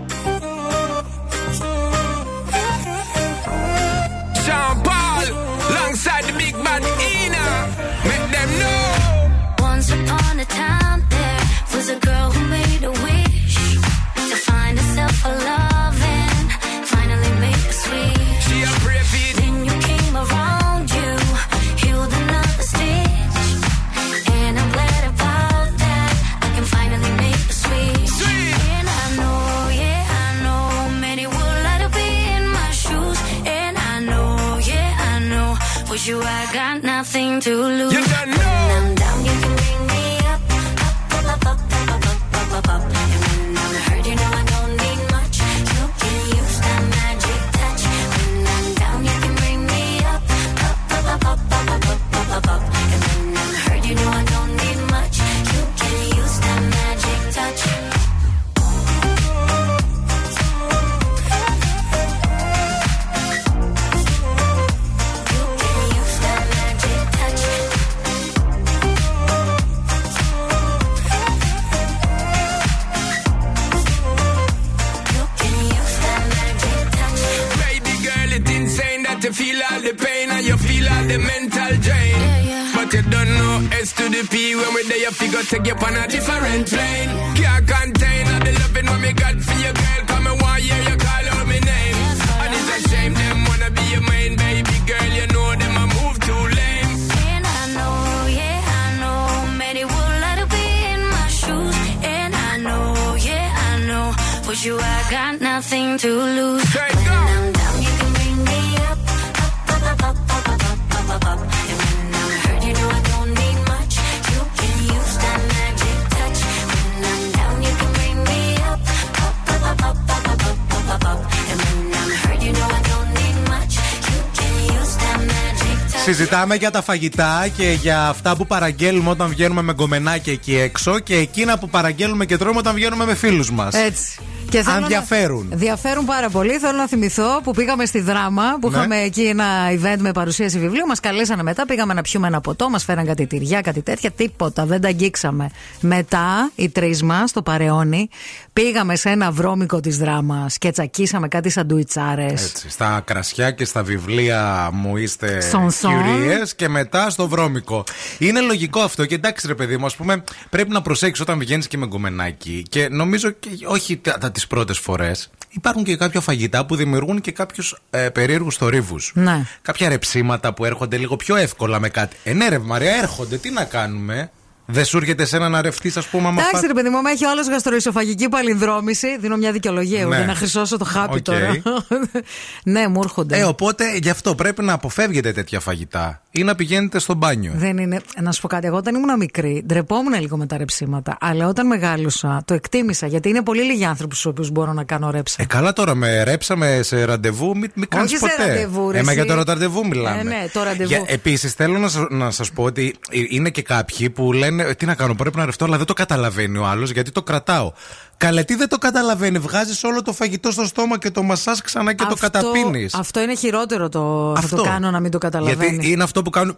Συζητάμε για τα φαγητά και για αυτά που παραγγέλνουμε όταν βγαίνουμε με γκομενάκια εκεί έξω και εκείνα που παραγγέλνουμε και τρώμε όταν βγαίνουμε με φίλους μας. Έτσι. Και θέλω Αν να- διαφέρουν. Διαφέρουν πάρα πολύ. Θέλω να θυμηθώ που πήγαμε στη δράμα, που Ναι. είχαμε εκεί ένα event με παρουσίαση βιβλίου. Μας καλέσανε μετά, πήγαμε να πιούμε ένα ποτό, μας φέραν κάτι τυριά, κάτι τέτοια. Τίποτα, δεν τα αγγίξαμε. Μετά, οι τρεις μας, στο παρεώνι, πήγαμε σε ένα βρώμικο της δράμας και τσακίσαμε κάτι σαντουιτσάρες. Έτσι, στα κρασιά και στα βιβλία μου είστε Σον-σον. κυρίες και μετά στο βρώμικο. Είναι λογικό αυτό και εντάξει ρε παιδί μου, ας πούμε πρέπει να προσέξεις όταν βγαίνεις και με γκομενάκι και νομίζω και όχι τα, τα, τις πρώτες φορές υπάρχουν και κάποια φαγητά που δημιουργούν και κάποιους ε, περίεργους θορύβους. Ναι. Κάποια ρεψίματα που έρχονται λίγο πιο εύκολα με κάτι. Ε, ναι, ρε Μαρία, έρχονται. Τι να κάνουμε; Δεν σου έρχεται εσένα να ρευτείς, ας πούμε, άμα Εντάξει, φας- ρε παιδί μου, άμα έχει όλος γαστροϊσοφαγική παλινδρόμηση, δίνω μια δικαιολογία εγώ Ναι. για να χρυσώσω το χάπι Οκ. τώρα. ναι, μου έρχονται. Ε, οπότε γι' αυτό πρέπει να αποφεύγετε τέτοια φαγητά ή να πηγαίνετε στο μπάνιο. Δεν είναι. Να σου πω κάτι. Εγώ όταν ήμουν μικρή, ντρεπόμουν λίγο με τα ρεψίματα. Αλλά όταν μεγάλωσα, το εκτίμησα. Γιατί είναι πολύ λίγοι άνθρωποι στους οποίους μπορώ να κάνω ρέψα. Ε, καλά τώρα με ρέψαμε σε ραντεβού, μην μη κάνεις Όχι σε ποτέ. ραντεβού, ρε ε, μα εσύ. για το ραντεβού μιλάμε. Ε, ναι, το ραντεβού. Επίσης, θέλω να, σα- να σας πω ότι ε, είναι και κάποιοι που λένε «Ε, Τι να κάνω, πρέπει να ρευτώ, αλλά δεν το καταλαβαίνει ο άλλος γιατί το κρατάω. Καλέ, τι δεν το καταλαβαίνει. Βγάζεις όλο το φαγητό στο στόμα και το μασάς ξανά και το καταπίνεις. αυτό είναι χειρότερο το. Θα το κάνω να μην το καταλαβαίνεις. Γιατί είναι αυτό που κάνουν.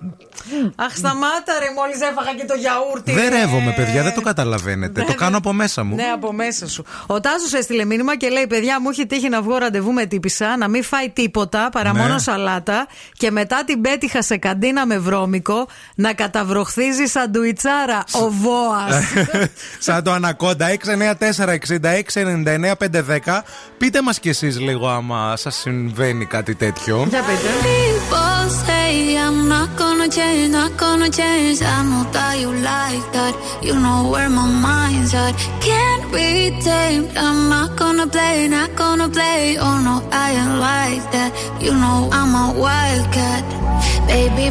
Αχ, σταμάτα ρε, μόλις έφαγα και το γιαούρτι. Δεν ρε. ρεύομαι, παιδιά, δεν το καταλαβαίνετε. Ναι, το ναι. κάνω από μέσα μου. Ναι, από μέσα σου. Ο Τάσος έστειλε μήνυμα και λέει: Παιδιά, μου έχει τύχει να βγω ραντεβού με τύπησα, να μην φάει τίποτα παρά Ναι. μόνο σαλάτα και μετά την πέτυχα σε καντίνα με βρώμικο να καταβροχθίζει σαντουιτσάρα ο Βόας. Σαν το ανακόντα 211-466-99-510. Πείτε μα κι εσεί λίγο άμα σα συμβαίνει κάτι τέτοιο. Για πείτε. Baby,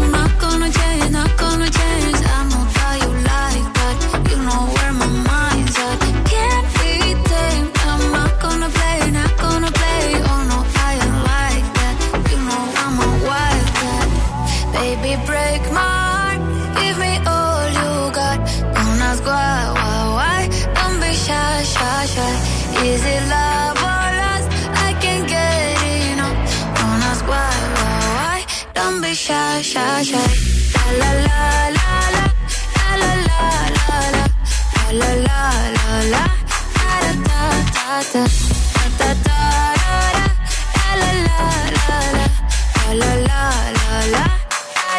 shy, shy, shy. La la la la la la la la la la la la la la la, da da da da da da da da la la la la la la la la la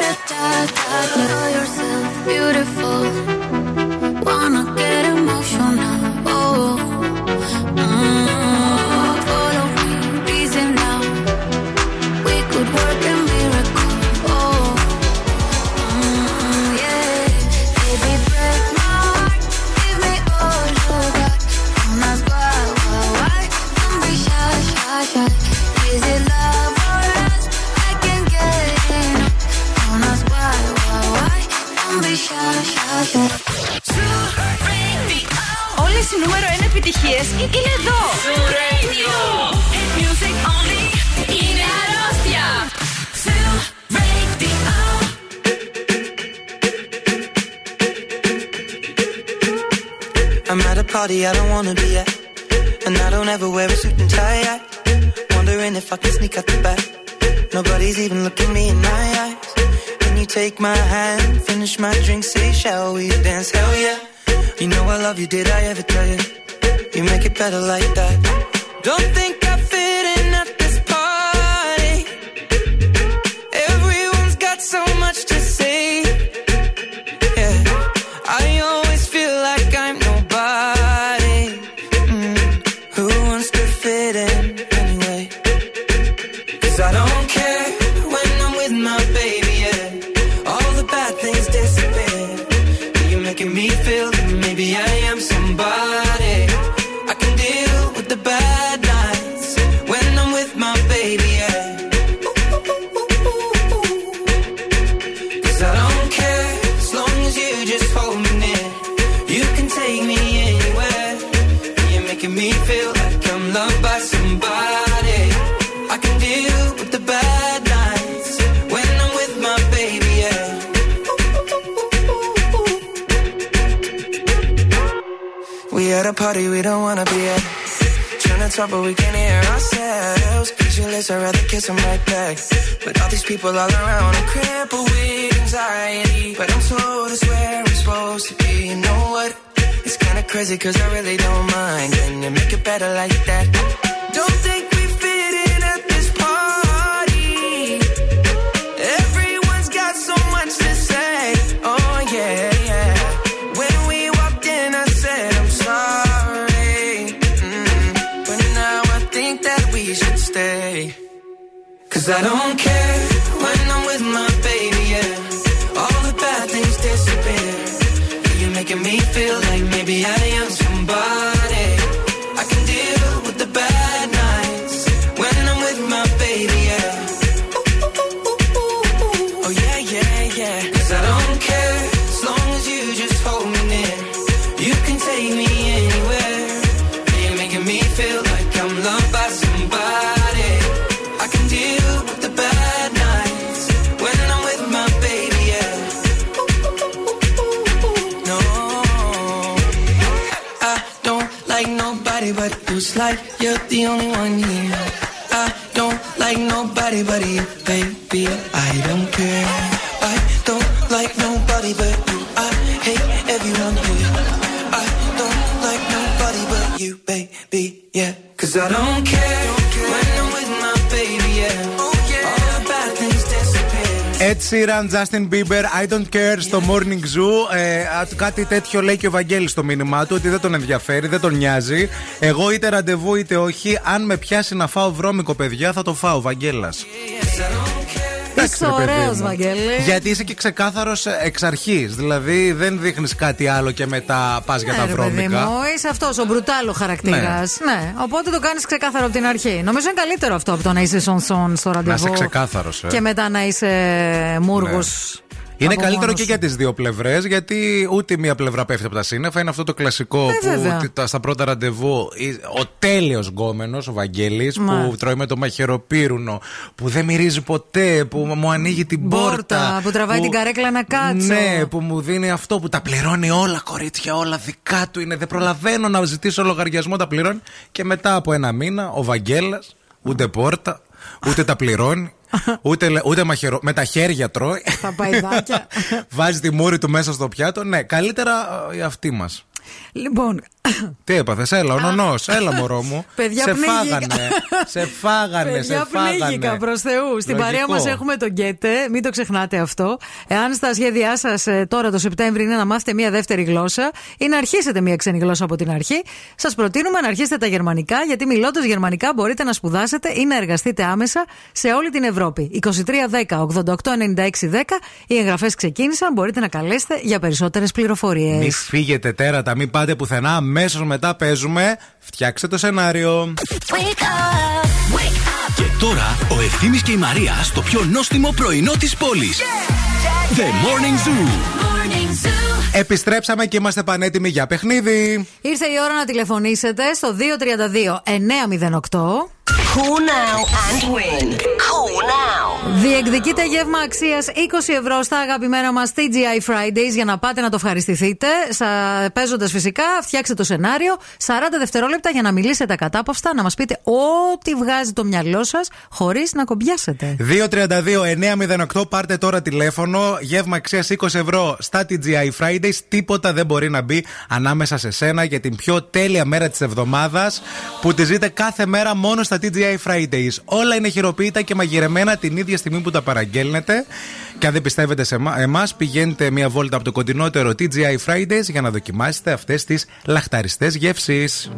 da da da da. Know yourself beautiful. επιτυχίες είναι εδώ. Zoo Radio. Hit music only. Είναι αρρώστια. Zoo Radio. I'm at a party I don't wanna be at. And I don't ever wear a suit and tie. I wondering if I can sneak out the back. Nobody's even looking me in my eyes. Can you take my hand, finish my drink, say, shall we dance? Hell yeah. You know I love you, did I ever tell you? You make it better like that. Don't think I Justin Bieber, I don't care στο Morning Zoo. Ε, α, κάτι τέτοιο λέει και ο Βαγγέλης στο μήνυμά του, ότι δεν τον ενδιαφέρει, δεν τον νοιάζει. Εγώ είτε ραντεβού είτε όχι, αν με πιάσει να φάω βρώμικο παιδιά, θα το φάω, Βαγγέλας. Είσαι ωραίος, Βαγγέλη. Γιατί είσαι και ξεκάθαρος εξ αρχής. Δηλαδή δεν δείχνεις κάτι άλλο και μετά πας για Ναι, τα ρε, παιδί βρώμικα. μου, είσαι αυτός ο μπρουτάλο χαρακτήρας. Ναι. Οπότε το κάνεις ξεκάθαρο από την αρχή. Νομίζω είναι καλύτερο αυτό από το να είσαι σον-σον στο ραντεβού. Να είσαι ξεκάθαρος, ε. Και μετά να είσαι μούργος. Είναι καλύτερο και για τις δύο πλευρές, γιατί ούτε μία πλευρά πέφτει από τα σύννεφα. Είναι αυτό το κλασικό Ε, βέβαια. που τα- στα πρώτα ραντεβού η- ο τέλειος γκόμενος, ο Βαγγέλης που Μα. τρώει με το μαχαιροπύρουνο, που δεν μυρίζει ποτέ, που μου ανοίγει την πόρτα. Πόρτα, που τραβάει την καρέκλα να κάτσω. Ναι, που μου δίνει αυτό που τα πληρώνει όλα, κορίτσια, όλα δικά του είναι. Δεν προλαβαίνω να ζητήσω λογαριασμό, τα πληρώνει. Και μετά από ένα μήνα, ο Βαγγέλας, ούτε πόρτα, ούτε τα πληρώνει. Ούτε, λε- ούτε μαχαιρο... με τα χέρια τρώει. Τα παϊδάκια. Βάζει τη μούρη του μέσα στο πιάτο. Ναι, καλύτερα ε, η αυτή μας. Λοιπόν, Τι έπαθες, έλα, ο νονός, έλα μωρό μου. Παιδιά, σε πνίγηκα. φάγανε. σε φάγανε, Παιδιά, σε φάγανε. πνίγηκα προς Θεού. Στην παρέα Λογικό. μας έχουμε τον Γκέτε, μην το ξεχνάτε αυτό. Εάν στα σχέδιά σας τώρα το Σεπτέμβριο είναι να μάθετε μία δεύτερη γλώσσα ή να αρχίσετε μία ξένη γλώσσα από την αρχή, σας προτείνουμε να αρχίσετε τα γερμανικά, γιατί μιλώντας γερμανικά μπορείτε να σπουδάσετε ή να εργαστείτε άμεσα σε όλη την Ευρώπη. 2310 88 96 10 οι εγγραφές ξεκίνησαν, μπορείτε να καλέσετε για περισσότερες πληροφορίες. Μη φύγετε τέρατα, μην πάτε πουθενά. Αμέσω μετά παίζουμε. Φτιάξτε το σενάριο. Και τώρα ο Ευθύμης και η Μαρία στο πιο νόστιμο πρωινό της πόλης. The Morning Zoo. Morning Zoo. Επιστρέψαμε και είμαστε πανέτοιμοι για παιχνίδι. Ήρθε η ώρα να τηλεφωνήσετε στο 232 908. Call now and win. Call now. Διεκδικείτε γεύμα αξίας 20 ευρώ στα αγαπημένα μας TGI Fridays για να πάτε να το ευχαριστηθείτε. Παίζοντας φυσικά, φτιάξτε το σενάριο 40 δευτερόλεπτα για να μιλήσετε κατάπαυστα, να μας πείτε ό,τι βγάζει το μυαλό σας χωρίς να κομπιάσετε. 232-908, πάρτε τώρα τηλέφωνο. Γεύμα αξίας 20 ευρώ στα TGI Fridays. Τίποτα δεν μπορεί να μπει ανάμεσα σε σένα για την πιο τέλεια μέρα της εβδομάδας που τη ζείτε κάθε μέρα μόνο στα TGI Fridays. Όλα είναι χειροποίητα και μαγειρεμένα την ίδια στιγμή που τα παραγγέλνετε. Και αν δεν πιστεύετε σε εμά, πηγαίνετε μια βόλτα από το κοντινότερο TGI Fridays για να δοκιμάσετε αυτές τις λαχταριστές γεύσεις.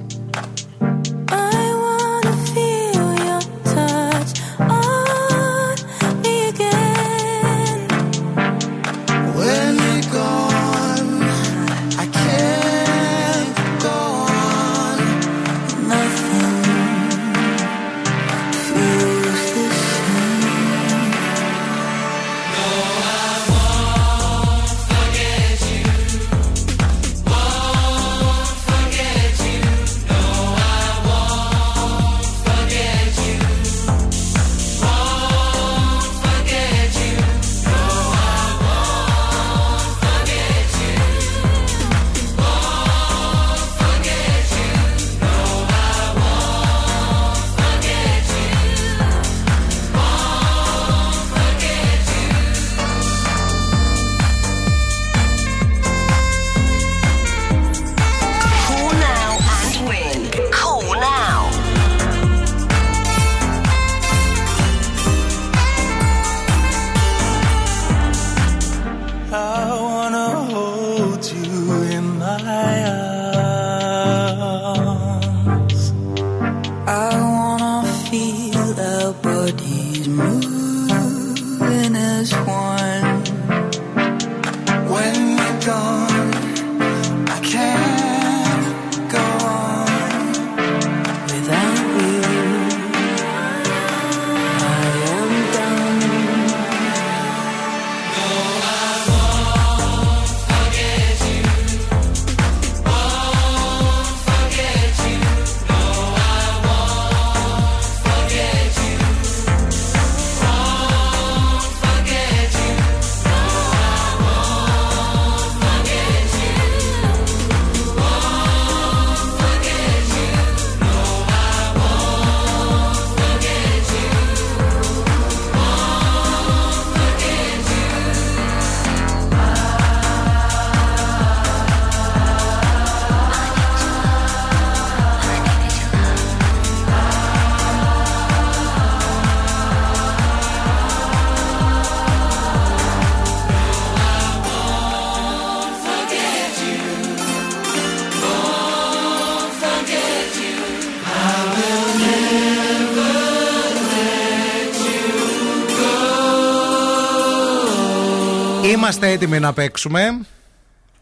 Είμαστε έτοιμοι να παίξουμε.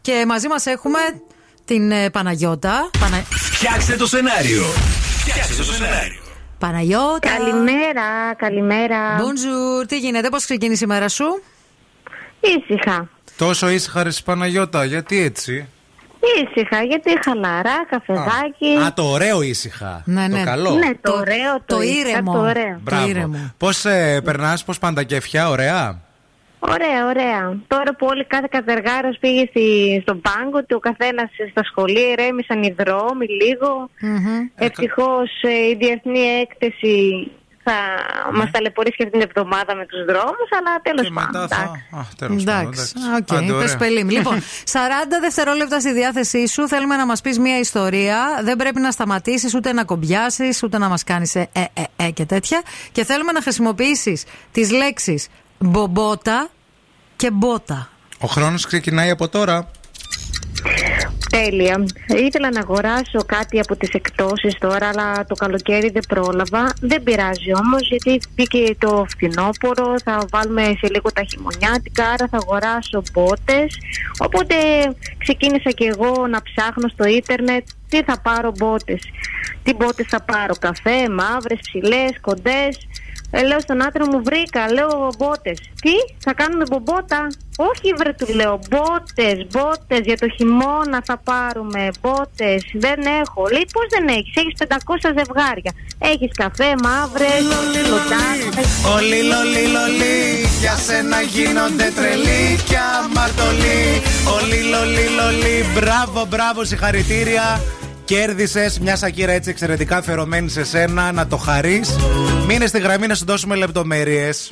Και μαζί μας έχουμε την ε, Παναγιώτα. Πανα... Φτιάξτε το σενάριο. Φτιάξτε το σενάριο. Παναγιώτα. Καλημέρα, καλημέρα. Bonjour, τι γίνεται, πώς ξεκίνησε η μέρα σου; Ήσυχα. Τόσο ήσυχα ρε Παναγιώτα, γιατί έτσι; Ήσυχα, γιατί χαλαρά, καφεδάκι. Α, το ωραίο ήσυχα. Ναι, Το ναι. καλό. Ναι, το ωραίο, το, το ήσυχα, ήρεμο. Το ωραίο. Μπράβο. Πώς ε, περνάς, πώς πάνε τα κέφια, ωραία; Ωραία, ωραία. Τώρα που όλοι κάθε κατεργάρο πήγε στη, στον πάγκο του, ο καθένας στα σχολεία, ηρέμησαν οι δρόμοι λίγο. Ευτυχώς η διεθνή έκθεση θα μας ταλαιπωρήσει και αυτήν την εβδομάδα με τους δρόμους, αλλά τέλος πάντων. εντάξει. Α, τέλος πάντων, Εντάξει, εντάξει. οκ, Άντε, ωραία. πες πελίμ. Λοιπόν, 40 δευτερόλεπτα στη διάθεσή σου. Θέλουμε να μας πεις μια ιστορία. Δεν πρέπει να σταματήσεις ούτε να κομπιάσεις, ούτε να μας κάνεις ε, ε, ε, ε και τέτοια. Και θέλουμε να χρησιμοποιήσεις τις λέξεις μπομπότα και μπότα. Ο χρόνος ξεκινάει από τώρα. Τέλεια. Ήθελα να αγοράσω κάτι από τις εκτόσεις τώρα, αλλά το καλοκαίρι δεν πρόλαβα. Δεν πειράζει όμως, γιατί μπήκε το φθινόπωρο, θα βάλουμε σε λίγο τα χειμωνιάτικα, άρα θα αγοράσω μπότες. Οπότε ξεκίνησα και εγώ να ψάχνω στο ίντερνετ τι θα πάρω μπότες. Τι μπότες θα πάρω, καφέ, μαύρες, ψηλές, κοντές. Ε, λέω στον άντρα μου, βρήκα, λέω μπότες. Τι, θα κάνουμε μπομπότα; Όχι, βρε, του λέω. Μπότες, μπότες για το χειμώνα θα πάρουμε. Μπότες, δεν έχω. Λέει, πώς δεν έχεις, έχεις 500 ζευγάρια. Έχεις καφέ, μαύρες, λοτάνε. Όλοι, λολί, για σένα γίνονται τρελοί και αμαρτωλοί. Όλοι, λολί, λολί, μπράβο, μπράβο, συγχαρητήρια. Κέρδισες μια σακύρα έτσι εξαιρετικά αφιερωμένη σε σένα. Να το χαρείς. Μείνε στη γραμμή να σου δώσουμε λεπτομέρειες.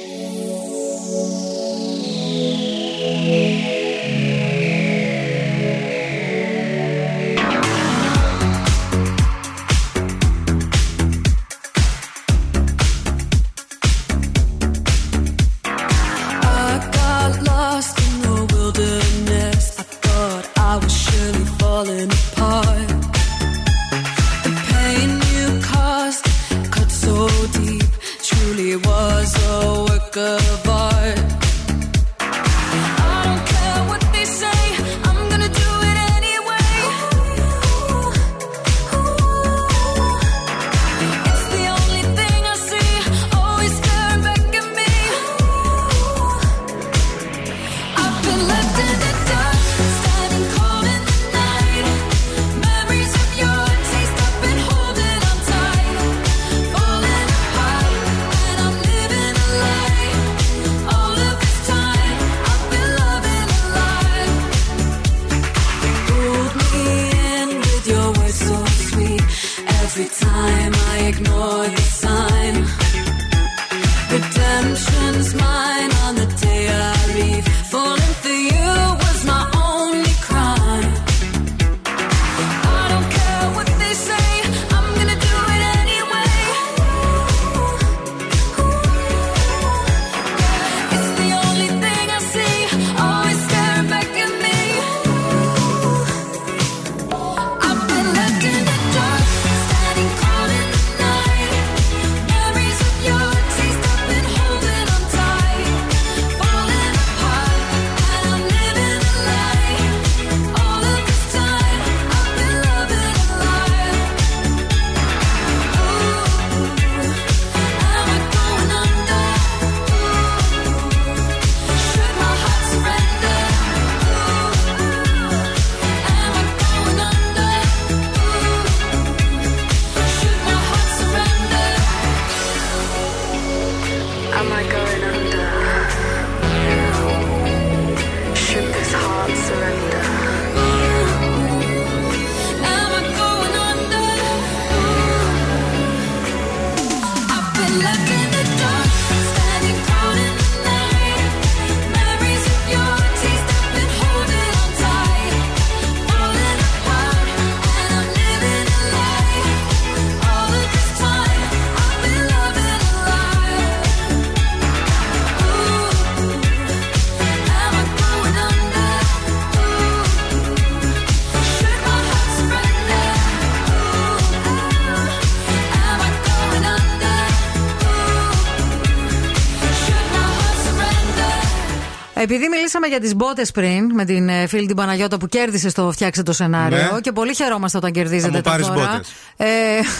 Επειδή μιλήσαμε για τις μπότες πριν με την ε, φίλη την Παναγιώτα που κέρδισε στο Φτιάξε το σενάριο Ναι. και πολύ χαιρόμαστε όταν Θα κερδίζετε μου τα πάρεις δώρα. μπότες. Ε,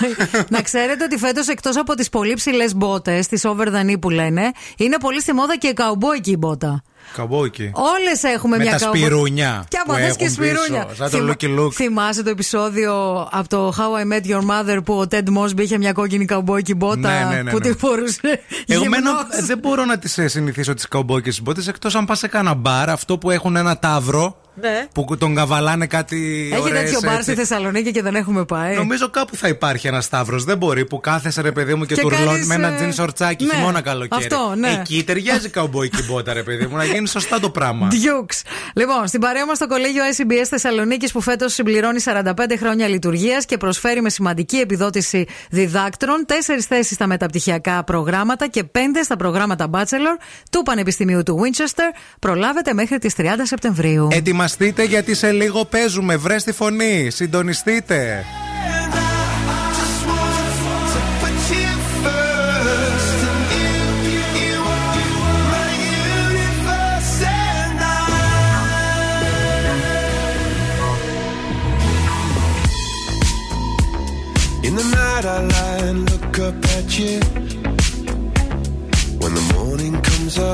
να ξέρετε ότι φέτος εκτός από τις πολύ ψηλές μπότες, τις over the knee που λένε, είναι πολύ στη μόδα και η καουμπόικη η μπότα. Καμπόκι. Όλες έχουμε Με μια τα καουμπό- σπιρούνια Και που άμα θες και έχουν πίσω, σπιρούνια. σαν το Θυμα- Lucky Luke. Θυμάσαι το επεισόδιο από το How I Met Your Mother που ο Ted Mosby είχε μια κόκκινη καουμπόικη μπότα Ναι, ναι, ναι, που ναι. τη φορούσε. Εγώ μένω- γυμνός. δεν μπορώ να τις συνηθίσω τις καουμπόκε μπότε εκτός αν πας σε κάνα μπαρ, αυτό που έχουν ένα ταύρο Ναι. που τον καβαλάνε κάτι. Έχει ωραίες, τέτοιο μπαρ έτσι. στη Θεσσαλονίκη και δεν έχουμε πάει. Νομίζω κάπου θα υπάρχει ένας σταύρος. Δεν μπορεί που κάθεσαι ρε παιδί μου και, Και τουρλώνεις κάνεις, με ένα ε, τζιν σορτσάκι ναι, χειμώνα καλοκαίρι. αυτό, ναι. Εκεί ταιριάζει καουμπόικη μπότα, ρε παιδί μου, να γίνει σωστά το πράγμα. Dukes. Λοιπόν, στην παρέα μας το κολέγιο SBS Θεσσαλονίκης που φέτος συμπληρώνει 45 χρόνια λειτουργίας και προσφέρει με σημαντική επιδότηση διδάκτρων τέσσερις θέσεις στα μεταπτυχιακά προγράμματα και πέντε στα προγράμματα Bachelor του Πανεπιστημίου του Winchester. Προλάβετε μέχρι τις 30 Σεπτεμβρίου. Ετοιμαστείτε γιατί σε λίγο παίζουμε. Βρε τη φωνή. Συντονιστείτε. In the night I lie and look up at you. When the morning comes, I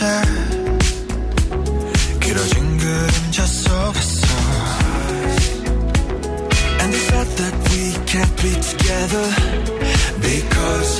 변했었지 길어진 그림자 속에서 And they thought that we can't be together Because, because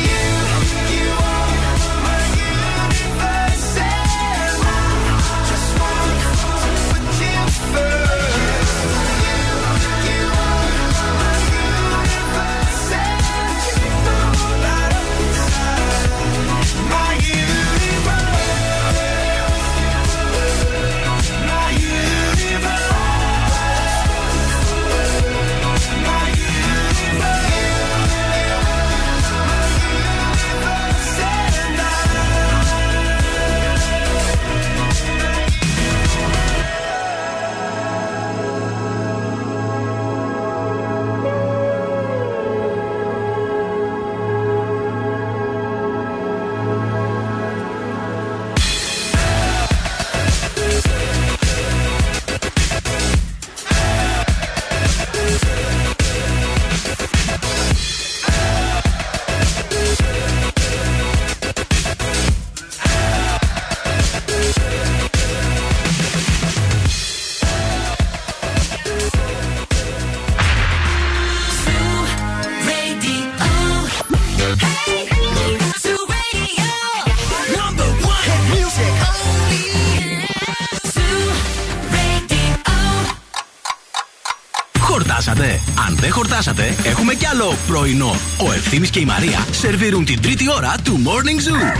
Ο Ευθύμης και η Μαρία σερβίρουν την τρίτη ώρα του Morning Zoo.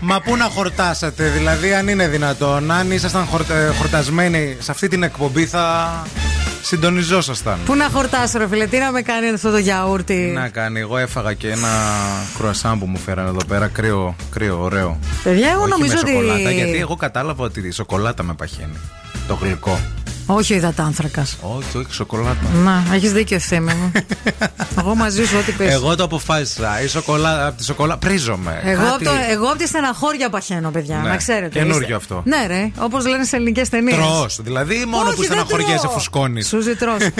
Μα πού να χορτάσετε, δηλαδή αν είναι δυνατόν, αν ήσασταν χορτα- χορτασμένοι σε αυτή την εκπομπή θα συντονιζόσασταν. Πού να χορτάσω, ρε φίλε, τι να με κάνει αυτό το γιαούρτι; Τι να κάνει, εγώ έφαγα και ένα κρουασάν που μου φέρανε εδώ πέρα, κρύο, κρύο ωραίο. Παιδιά, εγώ Όχι νομίζω με ότι. σοκολάτα, γιατί εγώ κατάλαβα ότι η σοκολάτα με παχαίνει. Το γλυκό. Όχι ο υδατάνθρακας. Όχι, όχι, σοκολάτα. Να, έχεις δίκιο ευθύμη μου. εγώ μαζί σου, ό,τι πεις. Εγώ το αποφάσισα. Η σοκολάτα, από τη σοκολάτα πρίζομαι. Εγώ, Κάτι- από το, εγώ από τη στεναχώρια παχαίνω, παιδιά. Ναι, Να ξέρετε. καινούριο Είστε- αυτό. Ναι, ρε. Όπως λένε σε ελληνικές ταινίες. Τρως, δηλαδή μόνο που στεναχωριέσαι φουσκώνεις. Σούζι τρως.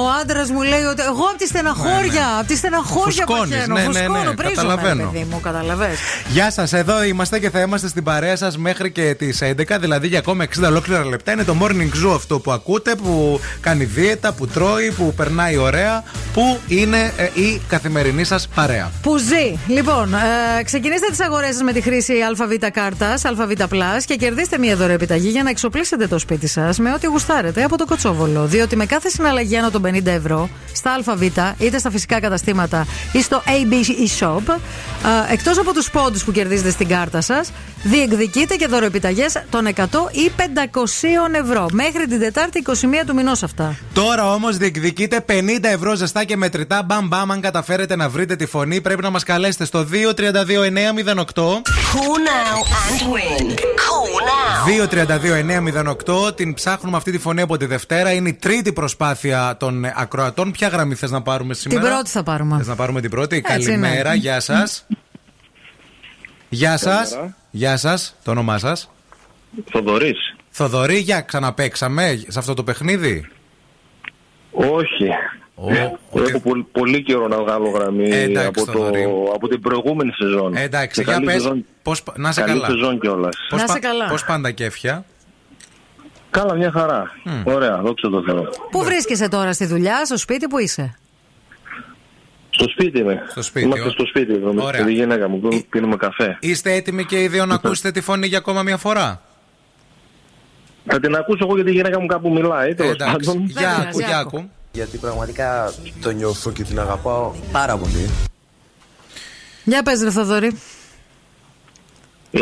Ο άντρας μου λέει ότι εγώ από τη στεναχώρια. Από τη στεναχώρια Φουσκώνεις, παχαίνω. ναι, ναι, ναι, Φουσκώνω, πρίζομαι, καταλαβαίνω. παιδί μου, καταλαβες. Γεια σας, εδώ είμαστε και θα είμαστε στην παρέα σας μέχρι και τις 11, δηλαδή για ακόμα 60 ολόκληρα λεπτά. Είναι το morning zoo αυτό που ακούτε, που κάνει δίαιτα, που τρώει, που περνάει ωραία, που είναι ε, η καθημερινή σας παρέα. Που ζει. Λοιπόν, ε, ξεκινήστε τις αγορές σας με τη χρήση ΑΒ κάρτας, ΑΒ Plus και κερδίστε μία δωρεά επιταγή για να εξοπλίσετε το σπίτι σας με ό,τι γουστάρετε από το Κοτσόβολο. Διότι με κάθε συναλλαγή άνω των 50 ευρώ στα ΑΒ, είτε στα φυσικά καταστήματα ή στο ABC Shop, ε, εκτός από τους πόντους που κερδίζετε στην κάρτα σας, διεκδικείτε και δωρεοεπιταγέ των 100 ή 500 ευρώ. Μέχρι την Τετάρτη 21 του μηνός αυτά. Τώρα όμως διεκδικείτε 50 ευρώ ζεστά και μετρητά. Μπαμ μπαμ, αν καταφέρετε να βρείτε τη φωνή, πρέπει να μας καλέσετε στο 232-908. Call now and win. Call now. 232-908. Την ψάχνουμε αυτή τη φωνή από τη Δευτέρα. Είναι η τρίτη προσπάθεια των ακροατών. Ποια γραμμή θες να πάρουμε σήμερα; Την πρώτη θα πάρουμε. Θες να πάρουμε την πρώτη; Έτσι Καλημέρα, είναι. γεια σας. Γεια σας. Καλημέρα. Γεια σας. Το όνομά σας; Θοδωρής. Θοδωρή, για ξαναπέξαμε σε αυτό το παιχνίδι; Όχι. Έχω πολύ, πολύ καιρό να βγάλω γραμμή Ε, εντάξει, από, το, Θοδωρή. από την προηγούμενη σεζόν. Ε, εντάξει, Και για καλή πες, σεζόν- πώς, πα- να σε καλή καλά. σεζόν κιόλας. Πώς, Να σε πα- καλά. πώς πάνε τα κέφια. Καλά, μια χαρά. Ωραία, δόξα τω Θεώ. Πού βρίσκεσαι τώρα στη δουλειά, στο σπίτι, που είσαι; Στο σπίτι είμαι. Στο σπίτι, Είμαστε ω- στο σπίτι εδώ με Ωραία. τη γυναίκα μου. που Πίνουμε καφέ. Είστε έτοιμοι και οι δύο να ακούσετε τη φωνή για ακόμα μια φορά; Θα την ακούσω εγώ γιατί η γυναίκα μου κάπου μιλάει. Τέλος εντάξει. πάντων. Για άκου, για άκου. Γιατί πραγματικά το νιώθω και την αγαπάω πάρα πολύ. Για πες ρε Θοδωρή. Ε,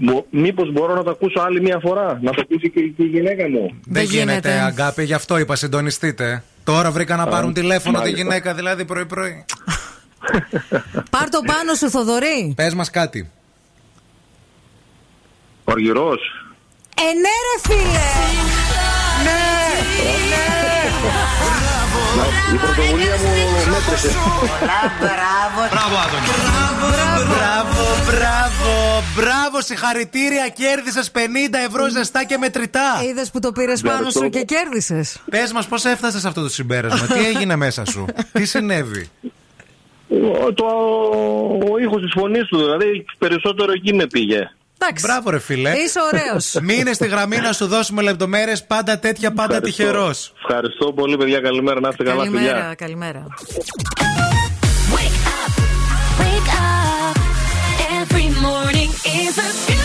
μπο- μήπως μπορώ να το ακούσω άλλη μια φορά, να το ακούσει και, και η γυναίκα μου; Δεν γίνεται, αγάπη, γι' αυτό είπα συντονιστείτε. Τώρα βρήκα να πάρουν τηλέφωνο τη μάλιστα. γυναίκα, δηλαδή πρωί-πρωί. Πάρ το πάνω σου, Θοδωρή. Πες μας κάτι. Ο Αργυρός. Ε, ναι, ρε φίλε! Ναι! Η πρωτοβουλία μου μέτρησε. Μπράβο. Μπράβο, Άδωνη. Μπράβο, μπράβο, Μπράβο, συγχαρητήρια, κέρδισες 50 ευρώ ζεστά και μετρητά. Είδες που το πήρες πάνω σου και κέρδισες. Πες μας, πώς έφτασες αυτό το συμπέρασμα, τι έγινε μέσα σου, τι συνέβη; Το, ο ήχος της φωνής του δηλαδή περισσότερο εκεί με πήγε Εντάξει. Μπράβο, ρε φίλε. Είσαι ωραίος. Μείνε στη γραμμή να σου δώσουμε λεπτομέρειες. Πάντα τέτοια, πάντα τυχερός. Ευχαριστώ πολύ, παιδιά. Καλημέρα. Να είστε καλά, Καλημέρα, καλημέρα. Jesus.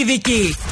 Vicky.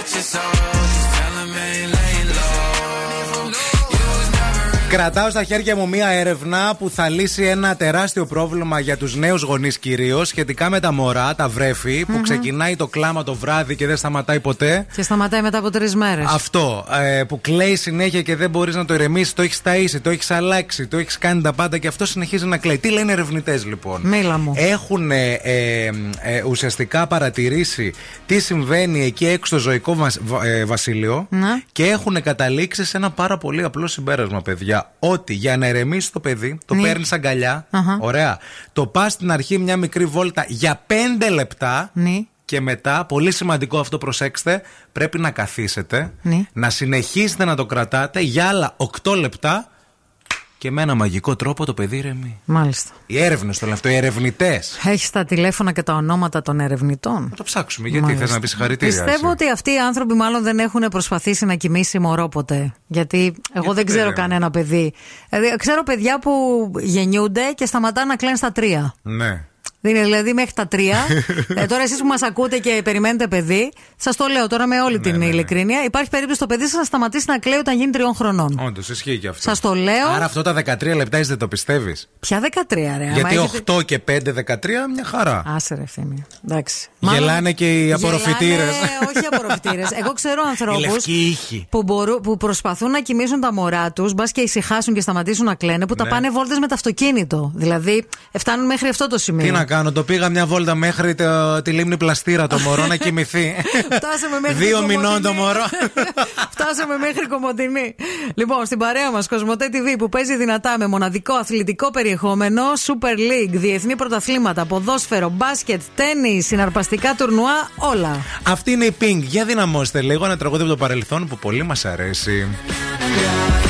Get your. Just tell 'em ain't. Κρατάω στα χέρια μου μία έρευνα που θα λύσει ένα τεράστιο πρόβλημα για τους νέους γονείς κυρίως σχετικά με τα μωρά, τα βρέφη, που Μμμ. ξεκινάει το κλάμα το βράδυ και δεν σταματάει ποτέ. Και σταματάει μετά από τρεις μέρες. Αυτό ε, που κλαίει συνέχεια και δεν μπορείς να το ηρεμήσεις, το έχεις ταΐσει, το έχεις αλλάξει, το έχεις κάνει τα πάντα και αυτό συνεχίζει να κλαίει. Τι λένε ερευνητές λοιπόν; Μίλα μου. Έχουν ε, ε, ε, ουσιαστικά παρατηρήσει τι συμβαίνει εκεί έξω στο ζωικό μας- βα- ε, βασίλειο Ναι. και έχουν καταλήξει σε ένα πάρα πολύ απλό συμπέρασμα, παιδιά. Ότι για να ηρεμήσει το παιδί, το Ναι. παίρνεις αγκαλιά. Αχα. Ωραία. Το πας στην αρχή μια μικρή βόλτα για 5 λεπτά. Ναι. Και μετά, πολύ σημαντικό αυτό, προσέξτε, πρέπει να καθίσετε, Ναι. να συνεχίσετε να το κρατάτε για άλλα 8 λεπτά και με ένα μαγικό τρόπο το παιδί ηρεμεί. Μάλιστα. Οι έρευνες το λένε αυτό, οι ερευνητές. Έχεις τα τηλέφωνα και τα ονόματα των ερευνητών; Να το ψάξουμε. Γιατί Μάλιστα. θες να πεις συγχαρητήρια. Πιστεύω εσύ. ότι αυτοί οι άνθρωποι μάλλον δεν έχουν προσπαθήσει να κοιμήσει μωρό ποτέ. Γιατί εγώ δεν ξέρω δεν. κανένα παιδί. Δηλαδή, ξέρω παιδιά που γεννιούνται και σταματάνε να κλαίνουν στα τρία. Ναι. Δεν είναι δηλαδή μέχρι τα τρία. ε, τώρα εσείς που μας ακούτε και περιμένετε παιδί, σας το λέω τώρα με όλη Ναι, την ειλικρίνεια. Υπάρχει περίπτωση το παιδί σας να σταματήσει να κλαίει όταν γίνει τριών χρονών. Όντως, ισχύει και αυτό. Σας το λέω. Άρα αυτό τα 13 λεπτά εσύ δεν το πιστεύεις; Πια 13, ρε. άμα Γιατί έχετε- 8 και 5, 13, μια χαρά. Άσε ρε ευθύμη. Εντάξει. Γελάνε και οι απορροφητήρες. Γελάνε, όχι απορροφητήρες. Εγώ ξέρω Οι ανθρώπους λευκοί ήχοι. που, μπορούν- που προσπαθούν να κοιμήσουν τα μωρά τους, μπας και ησυχάσουν και σταματήσουν να κλαίνε, που τα Ναι. πάνε βόλτες με το αυτοκίνητο. Δηλαδή, φτάνουν μέχρι αυτό το σημείο. Τι να κάνω, το πήγα μια βόλτα μέχρι το, τη λίμνη πλαστήρα το μωρό να κοιμηθεί. Φτάσαμε μέχρι Δύο την μηνών το Κομωτινή. μωρό. Φτάσαμε μέχρι κομμωτινή. Λοιπόν, στην παρέα μας, Κοσμοτέ TV που παίζει δυνατά με μοναδικό αθλητικό περιεχόμενο, Super League, διεθνή πρωταθλήματα, ποδόσφαιρο, μπάσκετ, τέννη, συναρπαστικά τουρνουά, όλα. Αυτή είναι η Pink. Για δυναμώστε λίγο ένα τραγούδι από το παρελθόν που πολύ μας αρέσει. I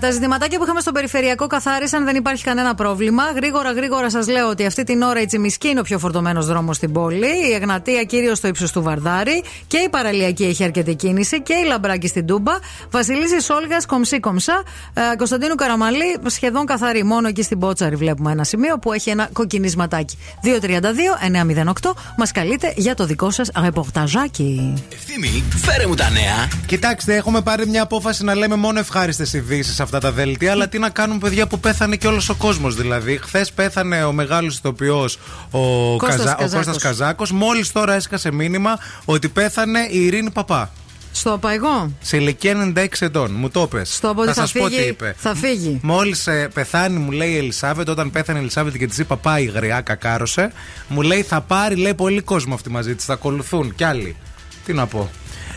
Τα ζητηματάκια που είχαμε στο περιφερειακό καθάρισαν, δεν υπάρχει κανένα πρόβλημα. Γρήγορα, γρήγορα σας λέω ότι αυτή την ώρα η Τσιμισκή είναι ο πιο φορτωμένος δρόμος στην πόλη. Η Εγνατία κυρίως στο ύψος του Βαρδάρη. Και η Παραλιακή έχει αρκετή κίνηση. Και η Λαμπράκη στην Τούμπα. Βασιλίση Όλγας, κομψή κομψά. Ε, Κωνσταντίνου Καραμαλή σχεδόν καθαρή. Μόνο εκεί στην Πότσαρη βλέπουμε ένα σημείο που έχει ένα κοκκινισματάκι. 232-908 μας καλείτε για το δικό σας ρεπορταζάκι. Ευθύμη, φέρε μου τα νέα. Κοιτάξτε, έχουμε πάρει μια απόφαση να λέμε μόνο ευχάριστες ειδήσεις σε αυτά τα δελτία. Αλλά τι να κάνουμε, παιδιά, που πέθανε και όλος ο κόσμος. Δηλαδή, χθες πέθανε ο μεγάλος ηθοποιός ο, Κώστας Καζα... ο Καζάκος. Κώστας Καζάκος. Μόλις τώρα έσκασε μήνυμα ότι πέθανε η Ειρήνη Παπά. Στο απαγό. Σε ηλικία 96 ετών. Μου το πες. Στο ότι θα θα, σας πω τι φύγει, είπε. θα φύγει. Μόλις πεθάνει, μου λέει η Ελισάβετ, όταν πέθανε η Ελισάβετ και της είπα πάει η γριά, κακάρωσε, μου λέει θα πάρει λέει πολύ κόσμο αυτή μαζί της, θα ακολουθούν κι άλλοι. Τι να πω.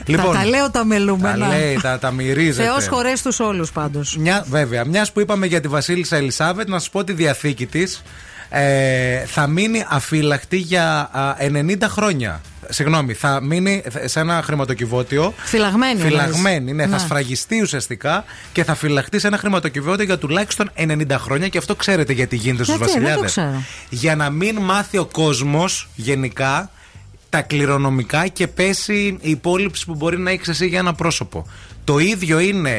Λοιπόν, τα, τα λέω τα μελούμενα. τα λέει, τα, τα μυρίζεται. Θεός χωρέ τους όλους πάντως. Μια, βέβαια, μιας που είπαμε για τη Βασίλισσα Ελισάβετ, να σας πω τη διαθήκη της ε, θα μείνει αφύλακτη για α, 90 χρόνια. Συγγνώμη, θα μείνει σε ένα χρηματοκιβώτιο. Φυλαγμένη. Φυλαγμένη, ναι, Ναι. θα σφραγιστεί ουσιαστικά και θα φυλαχτεί σε ένα χρηματοκιβώτιο για τουλάχιστον 90 χρόνια και αυτό ξέρετε γιατί γίνεται στους Γιατί, δεν το βασιλιάδες. ξέρω. Για να μην μάθει ο κόσμος γενικά τα κληρονομικά και πέσει η υπόλοιψη που μπορεί να έχεις εσύ για ένα πρόσωπο. Το ίδιο είναι,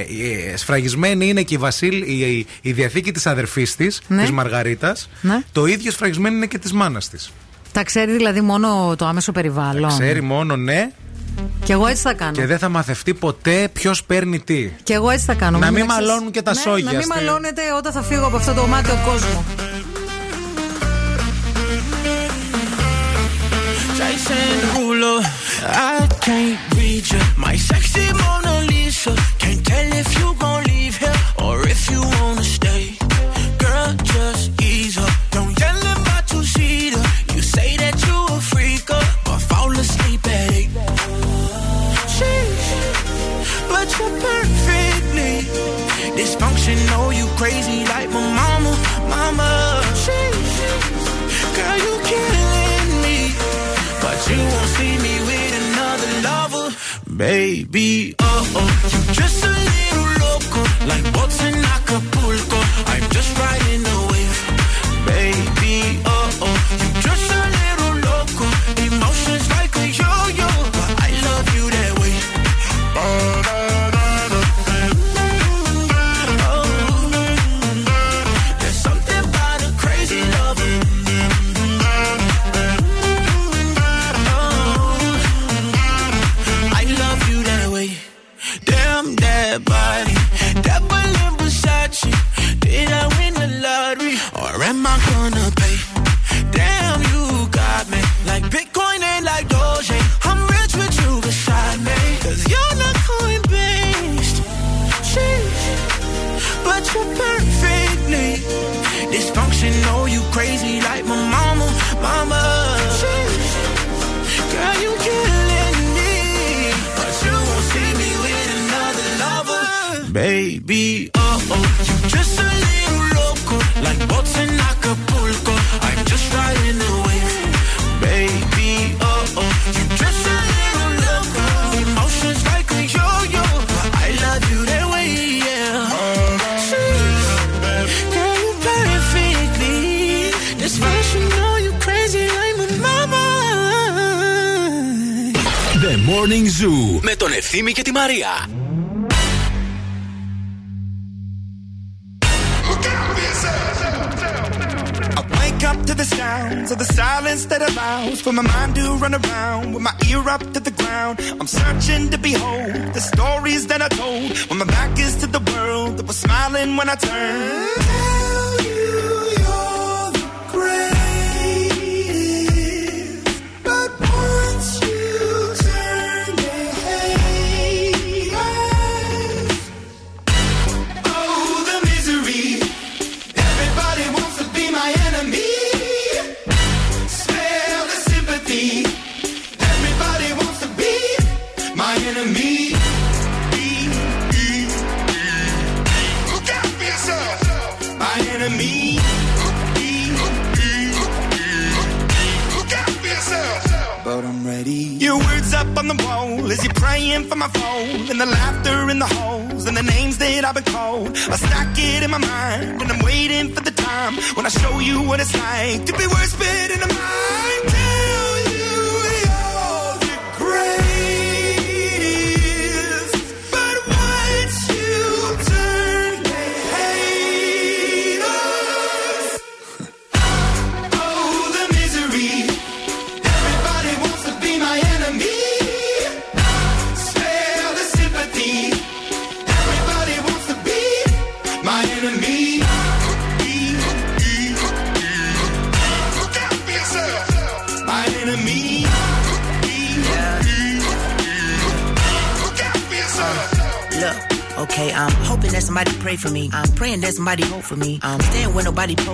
ε, σφραγισμένη είναι και η, Βασίλ, η, η διαθήκη της αδερφής της, Ναι. της Μαργαρίτας. Ναι. Το ίδιο σφραγισμένη είναι και της μάνας της. Τα ξέρει δηλαδή μόνο το άμεσο περιβάλλον. Ξέρει μόνο ναι Και εγώ έτσι θα κάνω. και δεν θα μαθευτεί ποτέ ποιος παίρνει τι. Και εγώ έτσι θα κάνω. Να μην εξής- μαλώνουν και τα ναι, σόγια Να μην στη- μαλώνετε όταν θα φύγω από αυτό το μάτιο κόσμο. Jason Derulo, I can't need you. My sexy Mona Lisa. Can't tell if you gon' leave here or if you wanna stay. Girl, just ease up. Don't yell at my two-seater. You say that you a freaker, but fall asleep at eight. Sheesh, but you're perfectly dysfunctional. You crazy like my mama, mama. Baby. Oh oh, you just a little loco, like boats in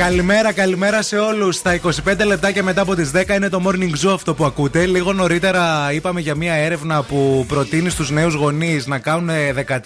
Καλημέρα, καλημέρα σε όλους. Στα 25 λεπτάκια μετά από τις 10 είναι το morning zoo αυτό που ακούτε. Λίγο νωρίτερα είπαμε για μια έρευνα που προτείνει στους νέους γονείς να κάνουν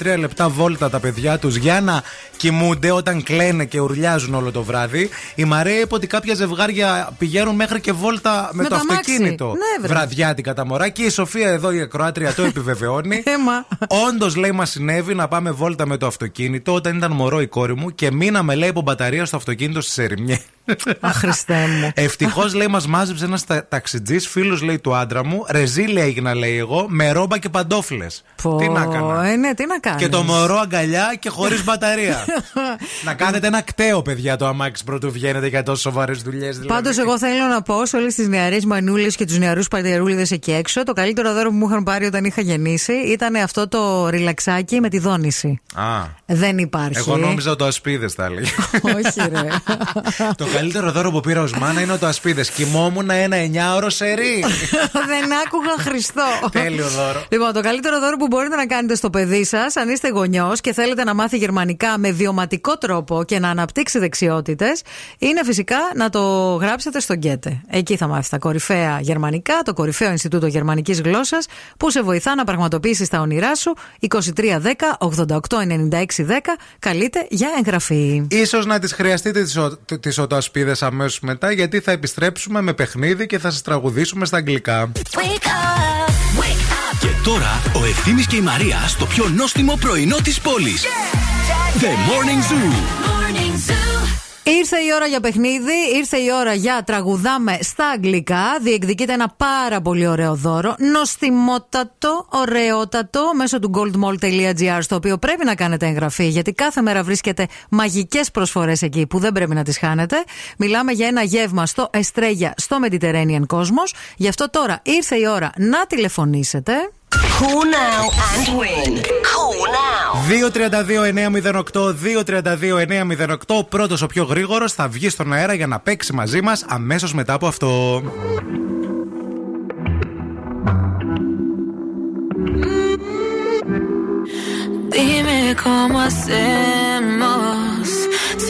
13 λεπτά βόλτα τα παιδιά τους για να κοιμούνται όταν κλαίνε και ουρλιάζουν όλο το βράδυ. Η Μαρία είπε ότι κάποια ζευγάρια πηγαίνουν μέχρι και βόλτα με, Με το το αμάξι. αυτοκίνητο. Ναι, βρε. βραδιάτικα τα μωρά. Και η Σοφία εδώ, η ακροάτρια, το επιβεβαιώνει. Έμα. Όντως, λέει, μας συνέβη να πάμε βόλτα με το αυτοκίνητο όταν ήταν μωρό η κόρη μου και μείναμε, λέει, από μπαταρία στο αυτοκίνητο στι Ερημιέ. Αχ, Χριστέ μου. Ευτυχώς, λέει, μας μάζεψε ένας ταξιτζής, φίλος, λέει, του άντρα μου. Ρεζίλια έγινα, λέει εγώ, με ρόμπα και παντόφλες. Τι να έκανα; Ε, ναι, τι να κάνεις. Και το μωρό αγκαλιά και χωρίς μπαταρία. να κάνετε ένα κταίο, παιδιά, το αμάξι πρωτού βγαίνετε για τόσο σοβαρές δουλειές. Δηλαδή. Πάντως, εγώ θέλω να πω σε όλες τις νεαρές μανούλες και τους νεαρούς πατερούλιδες εκεί έξω, το καλύτερο δώρο που μου είχαν πάρει όταν είχα γεννήσει ήταν αυτό το ριλαξάκι με τη δόνηση. Α, Δεν υπάρχει. εγώ νόμιζα το ασπίδες θα έλεγε. Όχι, ρε. το καλύτερο δώρο που πήρα ως μάνα είναι το ασπίδες. Κοιμόμουν ένα 9ωρο σερί. Δεν άκουγα Χριστό. Τέλειο δώρο. Λοιπόν, το καλύτερο δώρο που μπορείτε να κάνετε στο παιδί σας, αν είστε γονιός και θέλετε να μάθει γερμανικά με βιωματικό τρόπο και να αναπτύξει δεξιότητες, είναι φυσικά να το γράψετε στο Γκέτε. Εκεί θα μάθει τα κορυφαία γερμανικά, το κορυφαίο Ινστιτούτο Γερμανικής Γλώσσας, που σε βοηθά να πραγματοποιήσεις τα όνειρά σου. 2310 88 96 10. Καλείτε για εγγραφή. Ίσως να τις χρειαστείτε τις, ο- τις οτοασπίδες αμέσως μετά γιατί θα επιστρέψουμε με παιχνίδι και θα σας τραγουδήσουμε στα αγγλικά. Και τώρα ο Ευθύμης και η Μαρία στο πιο νόστιμο πρωινό της πόλης. The Morning Zoo. Ήρθε η ώρα για παιχνίδι, ήρθε η ώρα για τραγουδάμε στα αγγλικά. Διεκδικείται ένα πάρα πολύ ωραίο δώρο. Νοστιμότατο, ωραιότατο, μέσω του goldmall.gr, στο οποίο πρέπει να κάνετε εγγραφή, γιατί κάθε μέρα βρίσκεται μαγικές προσφορές εκεί που δεν πρέπει να τις χάνετε. Μιλάμε για ένα γεύμα στο Εστρέγια, στο Mediterranean Cosmos. Γι' αυτό τώρα ήρθε η ώρα να τηλεφωνήσετε. Call now and win. Call now. 232-908, 232-908. Πρώτος ο πιο γρήγορος θα βγει στον αέρα για να παίξει μαζί μας αμέσως μετά από αυτό. Dime cómo hacemos.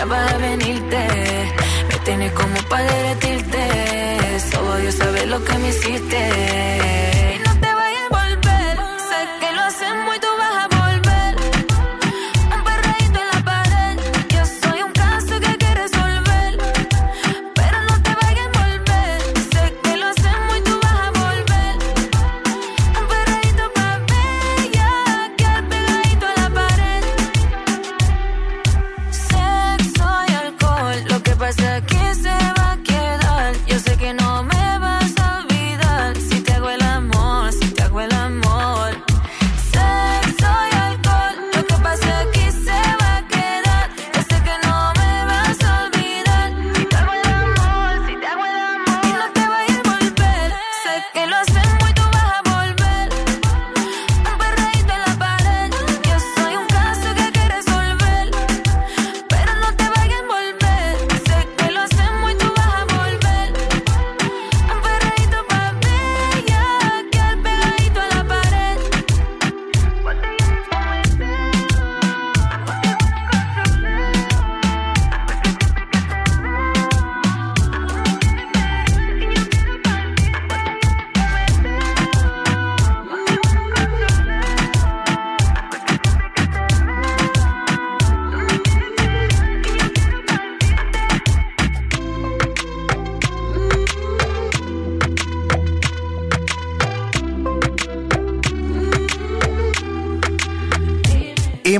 Minutos ya va a venirte. Me tienes como para derretirte. Solo Dios sabe lo que me hiciste.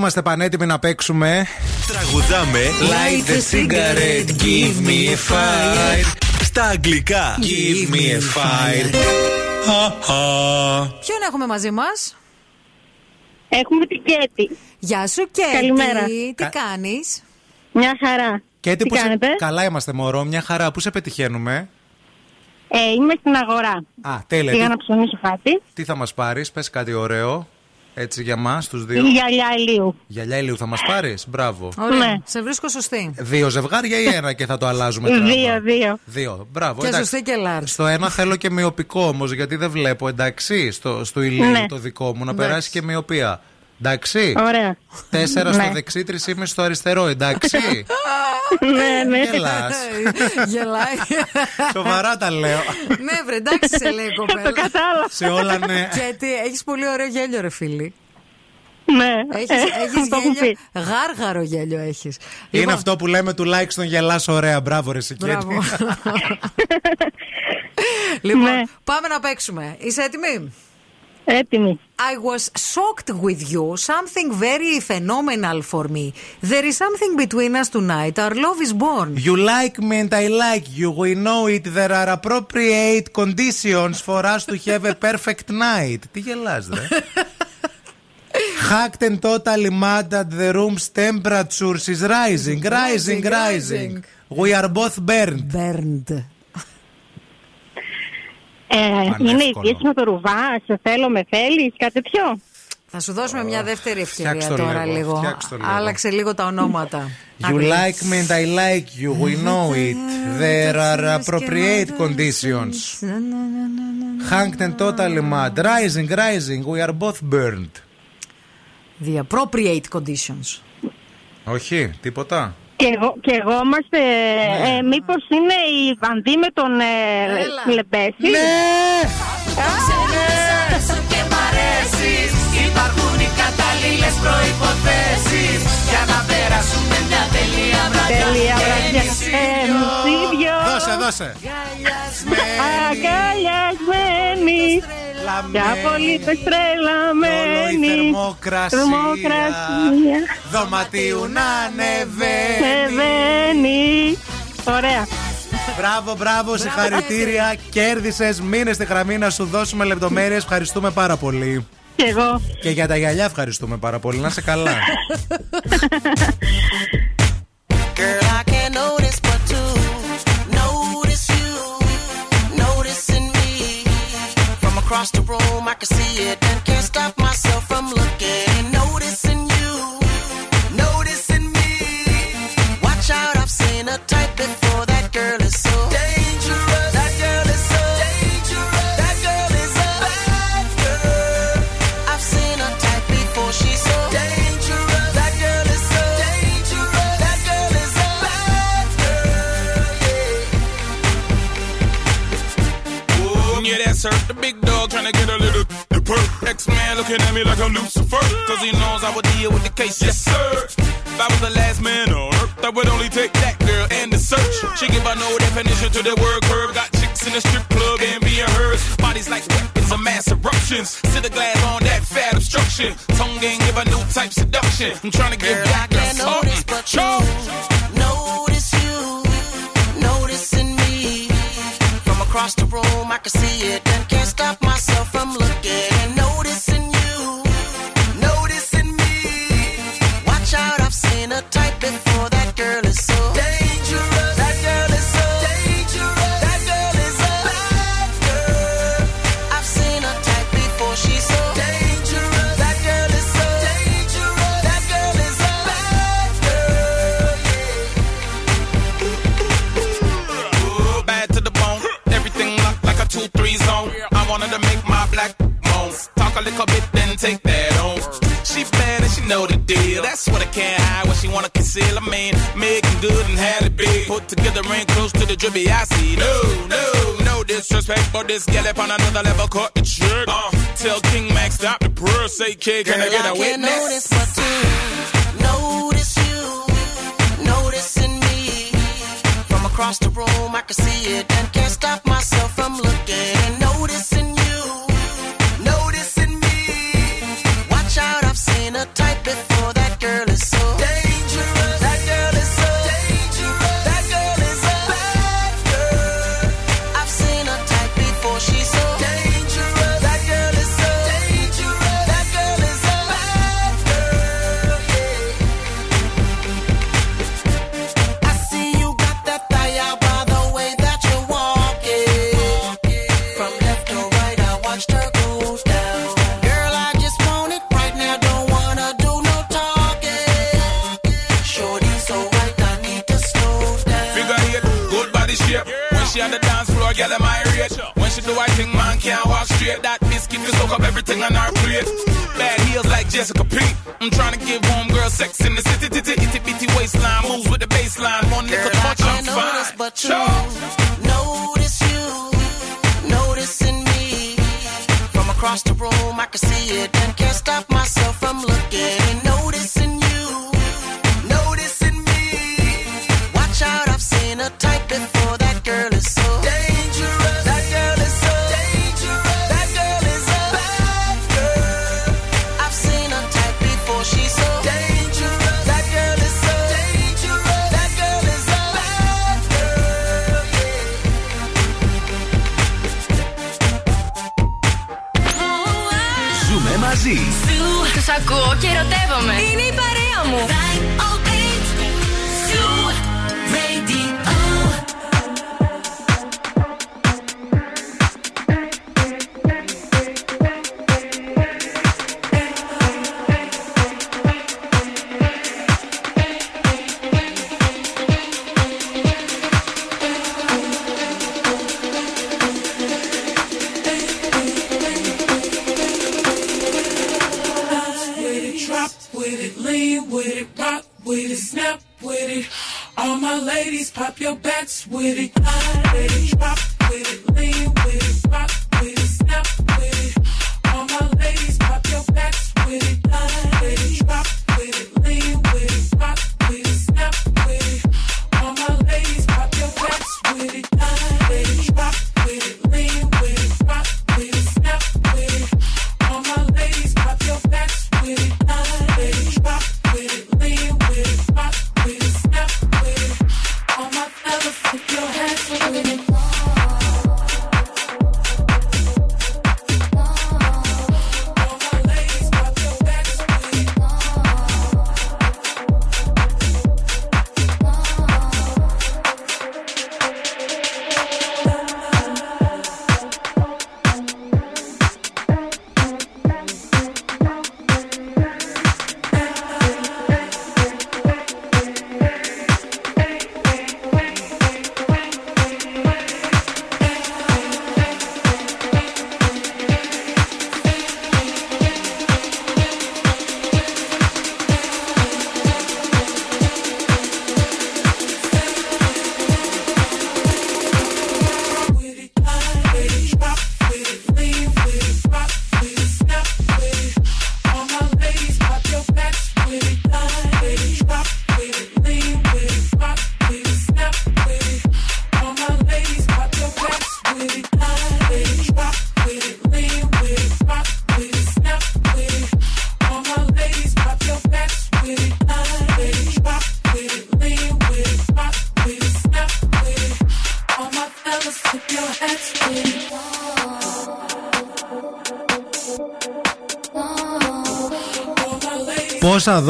Είμαστε πανέτοιμοι να παίξουμε. Τραγουδάμε Light the cigarette, give me a fire. Στα αγγλικά Give me a fire. Ποιον έχουμε μαζί μας; Έχουμε την Κέτη. Γεια σου, Κέτη. Καλημέρα. Τι Κα- κάνεις; Μια χαρά. Και Τι που σε- κάνετε; Καλά είμαστε, μωρό. Μια χαρά. Πού σε πετυχαίνουμε; Ε, είμαι στην αγορά. Α, τέλεια. Πήγα Τι, να ψωνίσω κάτι. τι θα μας πάρεις, πες κάτι ωραίο. Έτσι για μας, τους δύο. Η γυαλιά ηλίου. Γυαλιά ηλίου θα μας πάρεις; Μπράβο. Ωραία. Ναι. Σε βρίσκω σωστή. Δύο ζευγάρια ή ένα και θα το αλλάζουμε τράμπα. Δύο, δύο. Δύο. Μπράβο. Και εντάξει. σωστή και large. Στο ένα θέλω και μοιοπικό όμως, γιατί δεν βλέπω. Εντάξει, στο, στο ηλίου Ναι. το δικό μου να Εντάξει. περάσει και μοιοπία. Εντάξει. Ωραία. Τέσσερα στο Ναι. δεξί, τρει είμαι στο αριστερό. Εντάξει. ναι, ναι. Γελάς. Γελάει. Σοβαρά τα λέω. ναι, βρε, εντάξει σε λέει η κοπέλα. Το κατάλαβα. Σε όλα ναι. Γιατί έχεις πολύ ωραίο γέλιο, ρε φίλη. Ναι. Έχεις, Ε, έχεις το έχουν γέλιο, πεις. γάργαρο γέλιο έχεις. Είναι αυτό που λέμε τουλάχιστον γελάς ωραία. Μπράβο, ρε Σικέτη. Μπράβο. λοιπόν, Ναι. πάμε να παίξουμε. Είσαι έτοιμη; Έτοιμη. I was shocked with you. Something very phenomenal for me. There is something between us tonight. Our love is born. You like me and I like you. We know it. There are appropriate conditions for us to have a perfect night. Τι γελάς, ρε. Hacked and totally mad at the room's temperature is rising, rising, rising. We are both burned. Burned. Ε, είναι η Πανεύκολο. πίεση με το ρουβά, σε θέλω, με θέλει, κάτι τέτοιο. Θα σου δώσουμε μια δεύτερη ευκαιρία φτιάξ' το τώρα λίγο, λίγο. φτιάξ' το λίγο. Άλλαξε λίγο τα ονόματα. You like me and I like you. We know it. There are appropriate conditions. Hacked and totally mad. Rising, rising. We are both burned. The appropriate conditions. Όχι, τίποτα. Και εγώ, και εγώ είμαστε. Ναι. Ε, Μήπως είναι η Βανδί με τον ε, Έλα. Λεμπέση. Σου και μ' αρέσεις Υπάρχουν οι κατάλληλες προϋποθέσεις Για να περάσουμε μια τελεία βραδιά Τέλεια βραδιά. Εμείς οι Ε, δυο. εμείς οι δυο. Δώσε, δώσε. Αγκαλιασμένοι. Και απολύτως Όλο η τρελαμένοι. θερμοκρασία Θερμοκρασία. Δωματίου να ανεβαίνει. Ανεβαίνει. Ωραία. Μπράβο, μπράβο, συγχαρητήρια. Κέρδισες. Μείνες στη γραμμή να σου δώσουμε λεπτομέρειες. Ευχαριστούμε πάρα πολύ. Και εγώ. Και για τα γυαλιά ευχαριστούμε πάρα πολύ. Να είσαι καλά. Girl, I can't notice but to notice you, noticing me. From across the room, I can see it and can't stop Ooh, yeah, that's her. The big dog trying to get a little the perk. X-Man looking at me like I'm Lucifer. Cause he knows I would deal with the case, yes sir. If I was the last man on earth, I would only take that girl and the search. She give her no definition to the word curve. Got chicks in the strip club and being hers. Bodies like weapons of mass eruptions. Sit the glass on that fat obstruction. Tongue game give a new type seduction. I'm trying to give Girl, that girl can't notice but you. Notice across the room, I can see it and can't stop myself from looking Talk a little bit, then take that on. She bad and she know the deal. That's what I can't hide, what she wanna conceal. I mean, making good and had it big. Put together ring close to the drippy I see. No, no, no disrespect, but this gal up on another level caught the trick. Uh, tell King Max stop the prayer, say kid, can I Girl, get a can't witness? notice but to notice you, noticing me. From across the room, I can see it and can't stop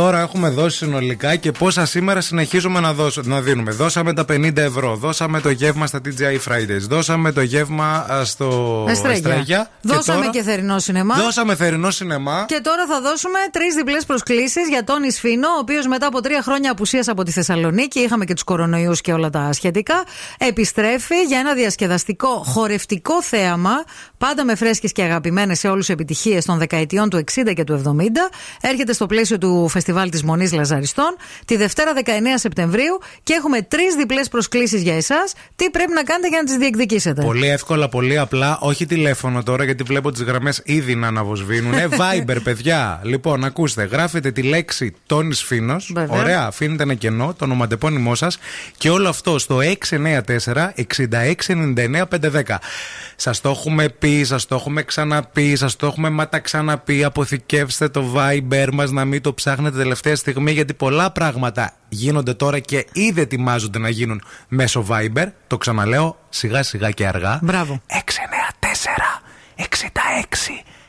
δώρα έχουμε δώσει συνολικά και πόσα σήμερα συνεχίζουμε να, δώσω, να δίνουμε. Δώσαμε τα 50 ευρώ, δώσαμε το γεύμα στα TGI Fridays, δώσαμε το γεύμα α, στο Αστράγια. Αστράγια. Δώσαμε τώρα- και θερινό σινεμά. Δώσαμε θερινό σινεμά. Και τώρα θα δώσουμε τρεις διπλές προσκλήσεις για τον Ισφίνο, ο οποίος μετά από τρία χρόνια απουσίας από τη Θεσσαλονίκη, είχαμε και τους κορονοϊούς και όλα τα σχετικά, επιστρέφει για ένα διασκεδαστικό χορευτικό θέαμα, πάντα με φρέσκες και αγαπημένες σε όλους επιτυχίες των δεκαετιών του 60 και του 70. Έρχεται στο πλαίσιο του φεστιβάλ της Μονής Λαζαριστών τη Δευτέρα 19 Σεπτεμβρίου και έχουμε τρεις διπλές προσκλήσεις για εσάς. Τι πρέπει να κάνετε για να τις διεκδικήσετε; Πολύ εύκολα, πολύ απλά. Όχι τηλέφωνο τώρα, γιατί βλέπω τις γραμμές ήδη να αναβοσβήνουν. Ε, Viber, παιδιά. Λοιπόν, ακούστε, γράφετε τη λέξη Τόνις Φίνος. Βέβαια. Ωραία, αφήνετε ένα κενό, το ονοματεπώνυμό σας και όλο αυτό στο 694 6699 510. Σας το έχουμε πει, σας το έχουμε ξαναπεί, σας το έχουμε μα τα ξαναπεί. Αποθηκεύστε το Viber μας να μην το ψάχνετε τελευταία στιγμή, γιατί πολλά πράγματα γίνονται τώρα και ήδη ετοιμάζονται να γίνουν μέσω Viber. Το ξαναλέω σιγά σιγά και αργά. Μπράβο. 694 66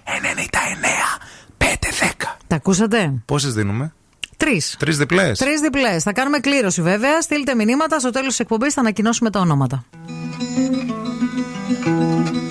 99 510. Τα ακούσατε; Πόσες δίνουμε, Τρεις. Τρεις διπλές. Τρεις διπλές. Θα κάνουμε κλήρωση βέβαια. Στείλτε μηνύματα. Στο τέλος της εκπομπής θα ανακοινώσουμε τα ονόματα. I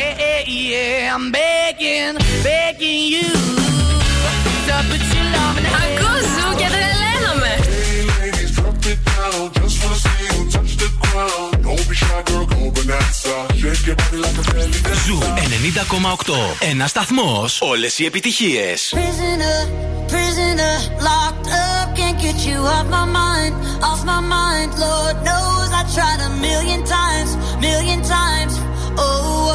Yeah, yeah, I'm begging, begging you to put your love in Ακούω Ζου και τρελαίνομαι. Hey ladies, drop it down, just wanna see you touch the ground. Don't be shy, girl, go bonanza. Shake your body like a belly dancer. Ζου 90,8. Ένα σταθμό, όλε οι επιτυχίε. Prisoner, prisoner, locked up, can't get you off my mind, off my mind. Lord knows I tried a million times, million times. Oh.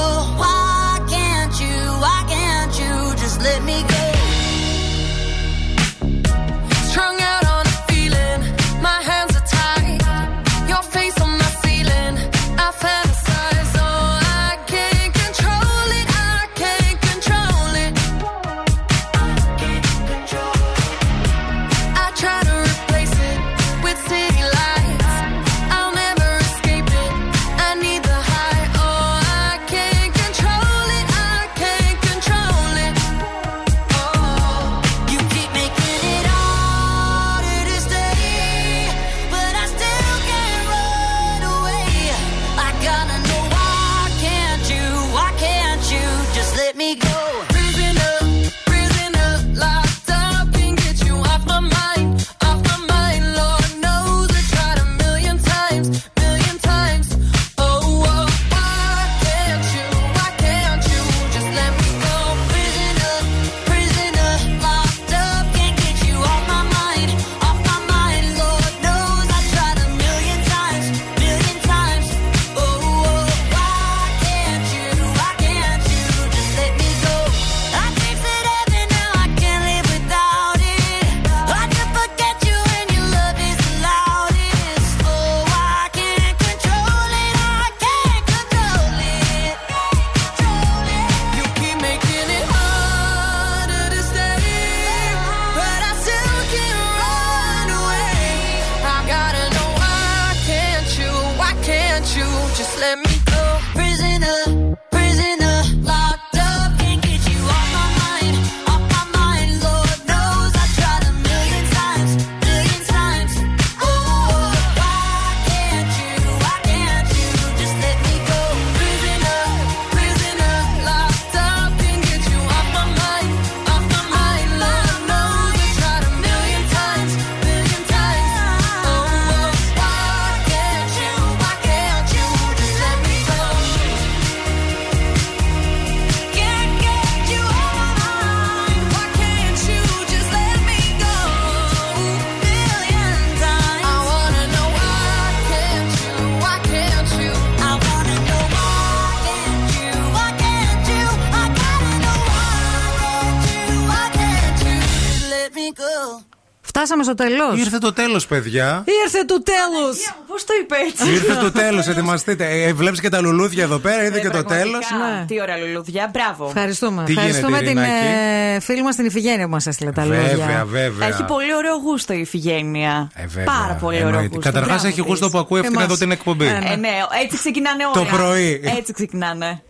Στο τέλος. Ήρθε το τέλος, παιδιά. Ήρθε το τέλος. Πώς το είπε έτσι; Ήρθε το τέλος, ετοιμαστείτε. Ε, Βλέπεις και τα λουλούδια εδώ πέρα, είδε και το τέλος. Ναι. Τι ωραία λουλούδια. Μπράβο. Ευχαριστούμε. Τι Ευχαριστούμε γίνεται, την Ειρηνάκη; ε, φίλη μας την Ιφηγένεια που μας έστειλε τα λόγια. Βέβαια, βέβαια. Έχει πολύ ωραίο γούστο η Ιφηγένεια. Ε, βέβαια, Πάρα πολύ ωραίο εννοείται. γούστο. Καταρχάς Μπράβο έχει της. γούστο που ακούει αυτήν Εμάς. εδώ την εκπομπή. Ε, ναι. Ε, ναι, έτσι ξεκινάνε Το όλα. πρωί. Έτσι ξεκινάνε.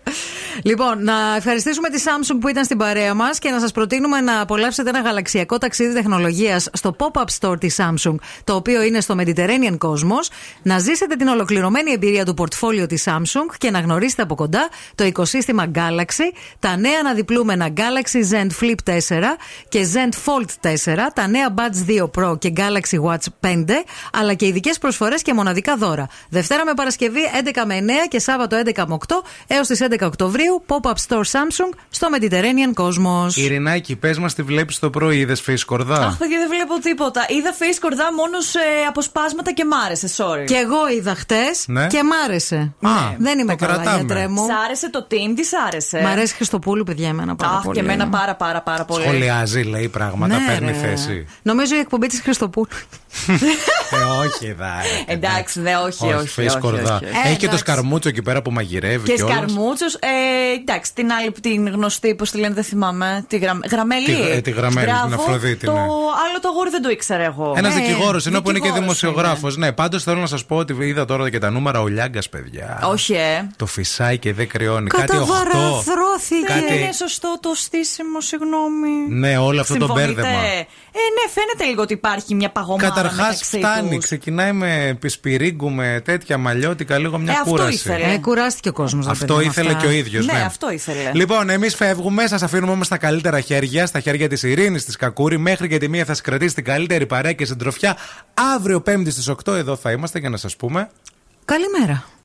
Λοιπόν, να ευχαριστήσουμε τη Samsung που ήταν στην παρέα μας και να σας προτείνουμε να απολαύσετε ένα γαλαξιακό ταξίδι τεχνολογίας στο pop-up store της Samsung, το οποίο είναι στο Mediterranean Cosmos, να ζήσετε την ολοκληρωμένη εμπειρία του πορτφόλιο της Samsung και να γνωρίσετε από κοντά το οικοσύστημα Galaxy, τα νέα αναδιπλούμενα Galaxy Zen Flip 4 και Zen Fold 4, τα νέα Buds 2 Pro και Galaxy Watch 5, αλλά και ειδικές προσφορές και μοναδικά δώρα. Δευτέρα με Παρασκευή 11 με 9 και Σάββατο 11 με 8 έως τις 11 Οκτωβρίου, pop-up store Samsung στο Mediterranean Cosmos. Ειρηνάκη, πες μας τι βλέπεις το πρωί, είδες face κορδά; Αχ, παιδιά, δεν βλέπω τίποτα. Είδα face κορδά μόνο σε αποσπάσματα και μ' άρεσε, sorry. Και εγώ είδα χτες Ναι. και μ' άρεσε. Ναι, Δεν είμαι το καλά, κρατάμε. γιατρέ μου. Σ' άρεσε το team, τι σ' άρεσε. Μ' αρέσει Χριστοπούλου, παιδιά, εμένα πάρα Αχ, πολύ. και εμένα πάρα πάρα πάρα πολύ. Σχολιάζει, λέει πράγματα, Ναι, παίρνει ρε. θέση. Νομίζω η εκπομπή της Χριστοπούλου. ε, όχι, δα. Εντάξει, δε, όχι, όχι. face όχι, κορδά. όχι, όχι. Έχει και το εντάξει. σκαρμούτσο εκεί πέρα που μαγειρεύει Και και όλα. σκαρμούτσος. Ε, εντάξει, την άλλη, την γνωστή, πώ τη λένε, δεν θυμάμαι. Τη γραμ... Γραμμελή. Τη- ε, τη Γραμμέλη, την Μπράβο. Αφροδίτη, Το ναι. άλλο το αγόρι δεν το ήξερα εγώ. Ένας Ε, δικηγόρος είναι που είναι και δικηγόρος δημοσιογράφος. Ναι, πάντως θέλω να σας πω ότι είδα τώρα και τα νούμερα ο Λιάγκας, παιδιά. Όχι, ε. Το φυσάει και δεν κρυώνει. Κάτι 8. Καταβαραθρώθηκε. Δεν Κάτι- είναι σωστό το στήσιμο, συγγνώμη. Ναι, όλο αυτό το Συμφωνείτε; μπέρδεμα. Ε, ναι, φαίνεται λίγο ότι υπάρχει μια παγωμάρα. Καταρχάς μεταξύ φτάνει. τους. Ξεκινάει με πισπυρίγκου, με τέτοια μαλλιώτικα, λίγο μια Ε, αυτό κούραση. ήθελε. Ε, κουράστηκε ο κόσμος. Αυτό ήθελε και ο ίδιος. Ναι, αυτό ήθελε. Λοιπόν, εμείς φεύγουμε, σας αφήνουμε όμως στα καλύτερα χέρια, στα χέρια της Ειρήνης, της Κακούρη. Μέχρι και τη μία θα σα κρατήσει την καλύτερη παρέα και συντροφιά. Αύριο, 5η στις 8 εδώ θα είμαστε για να σας πούμε. Καλημέρα.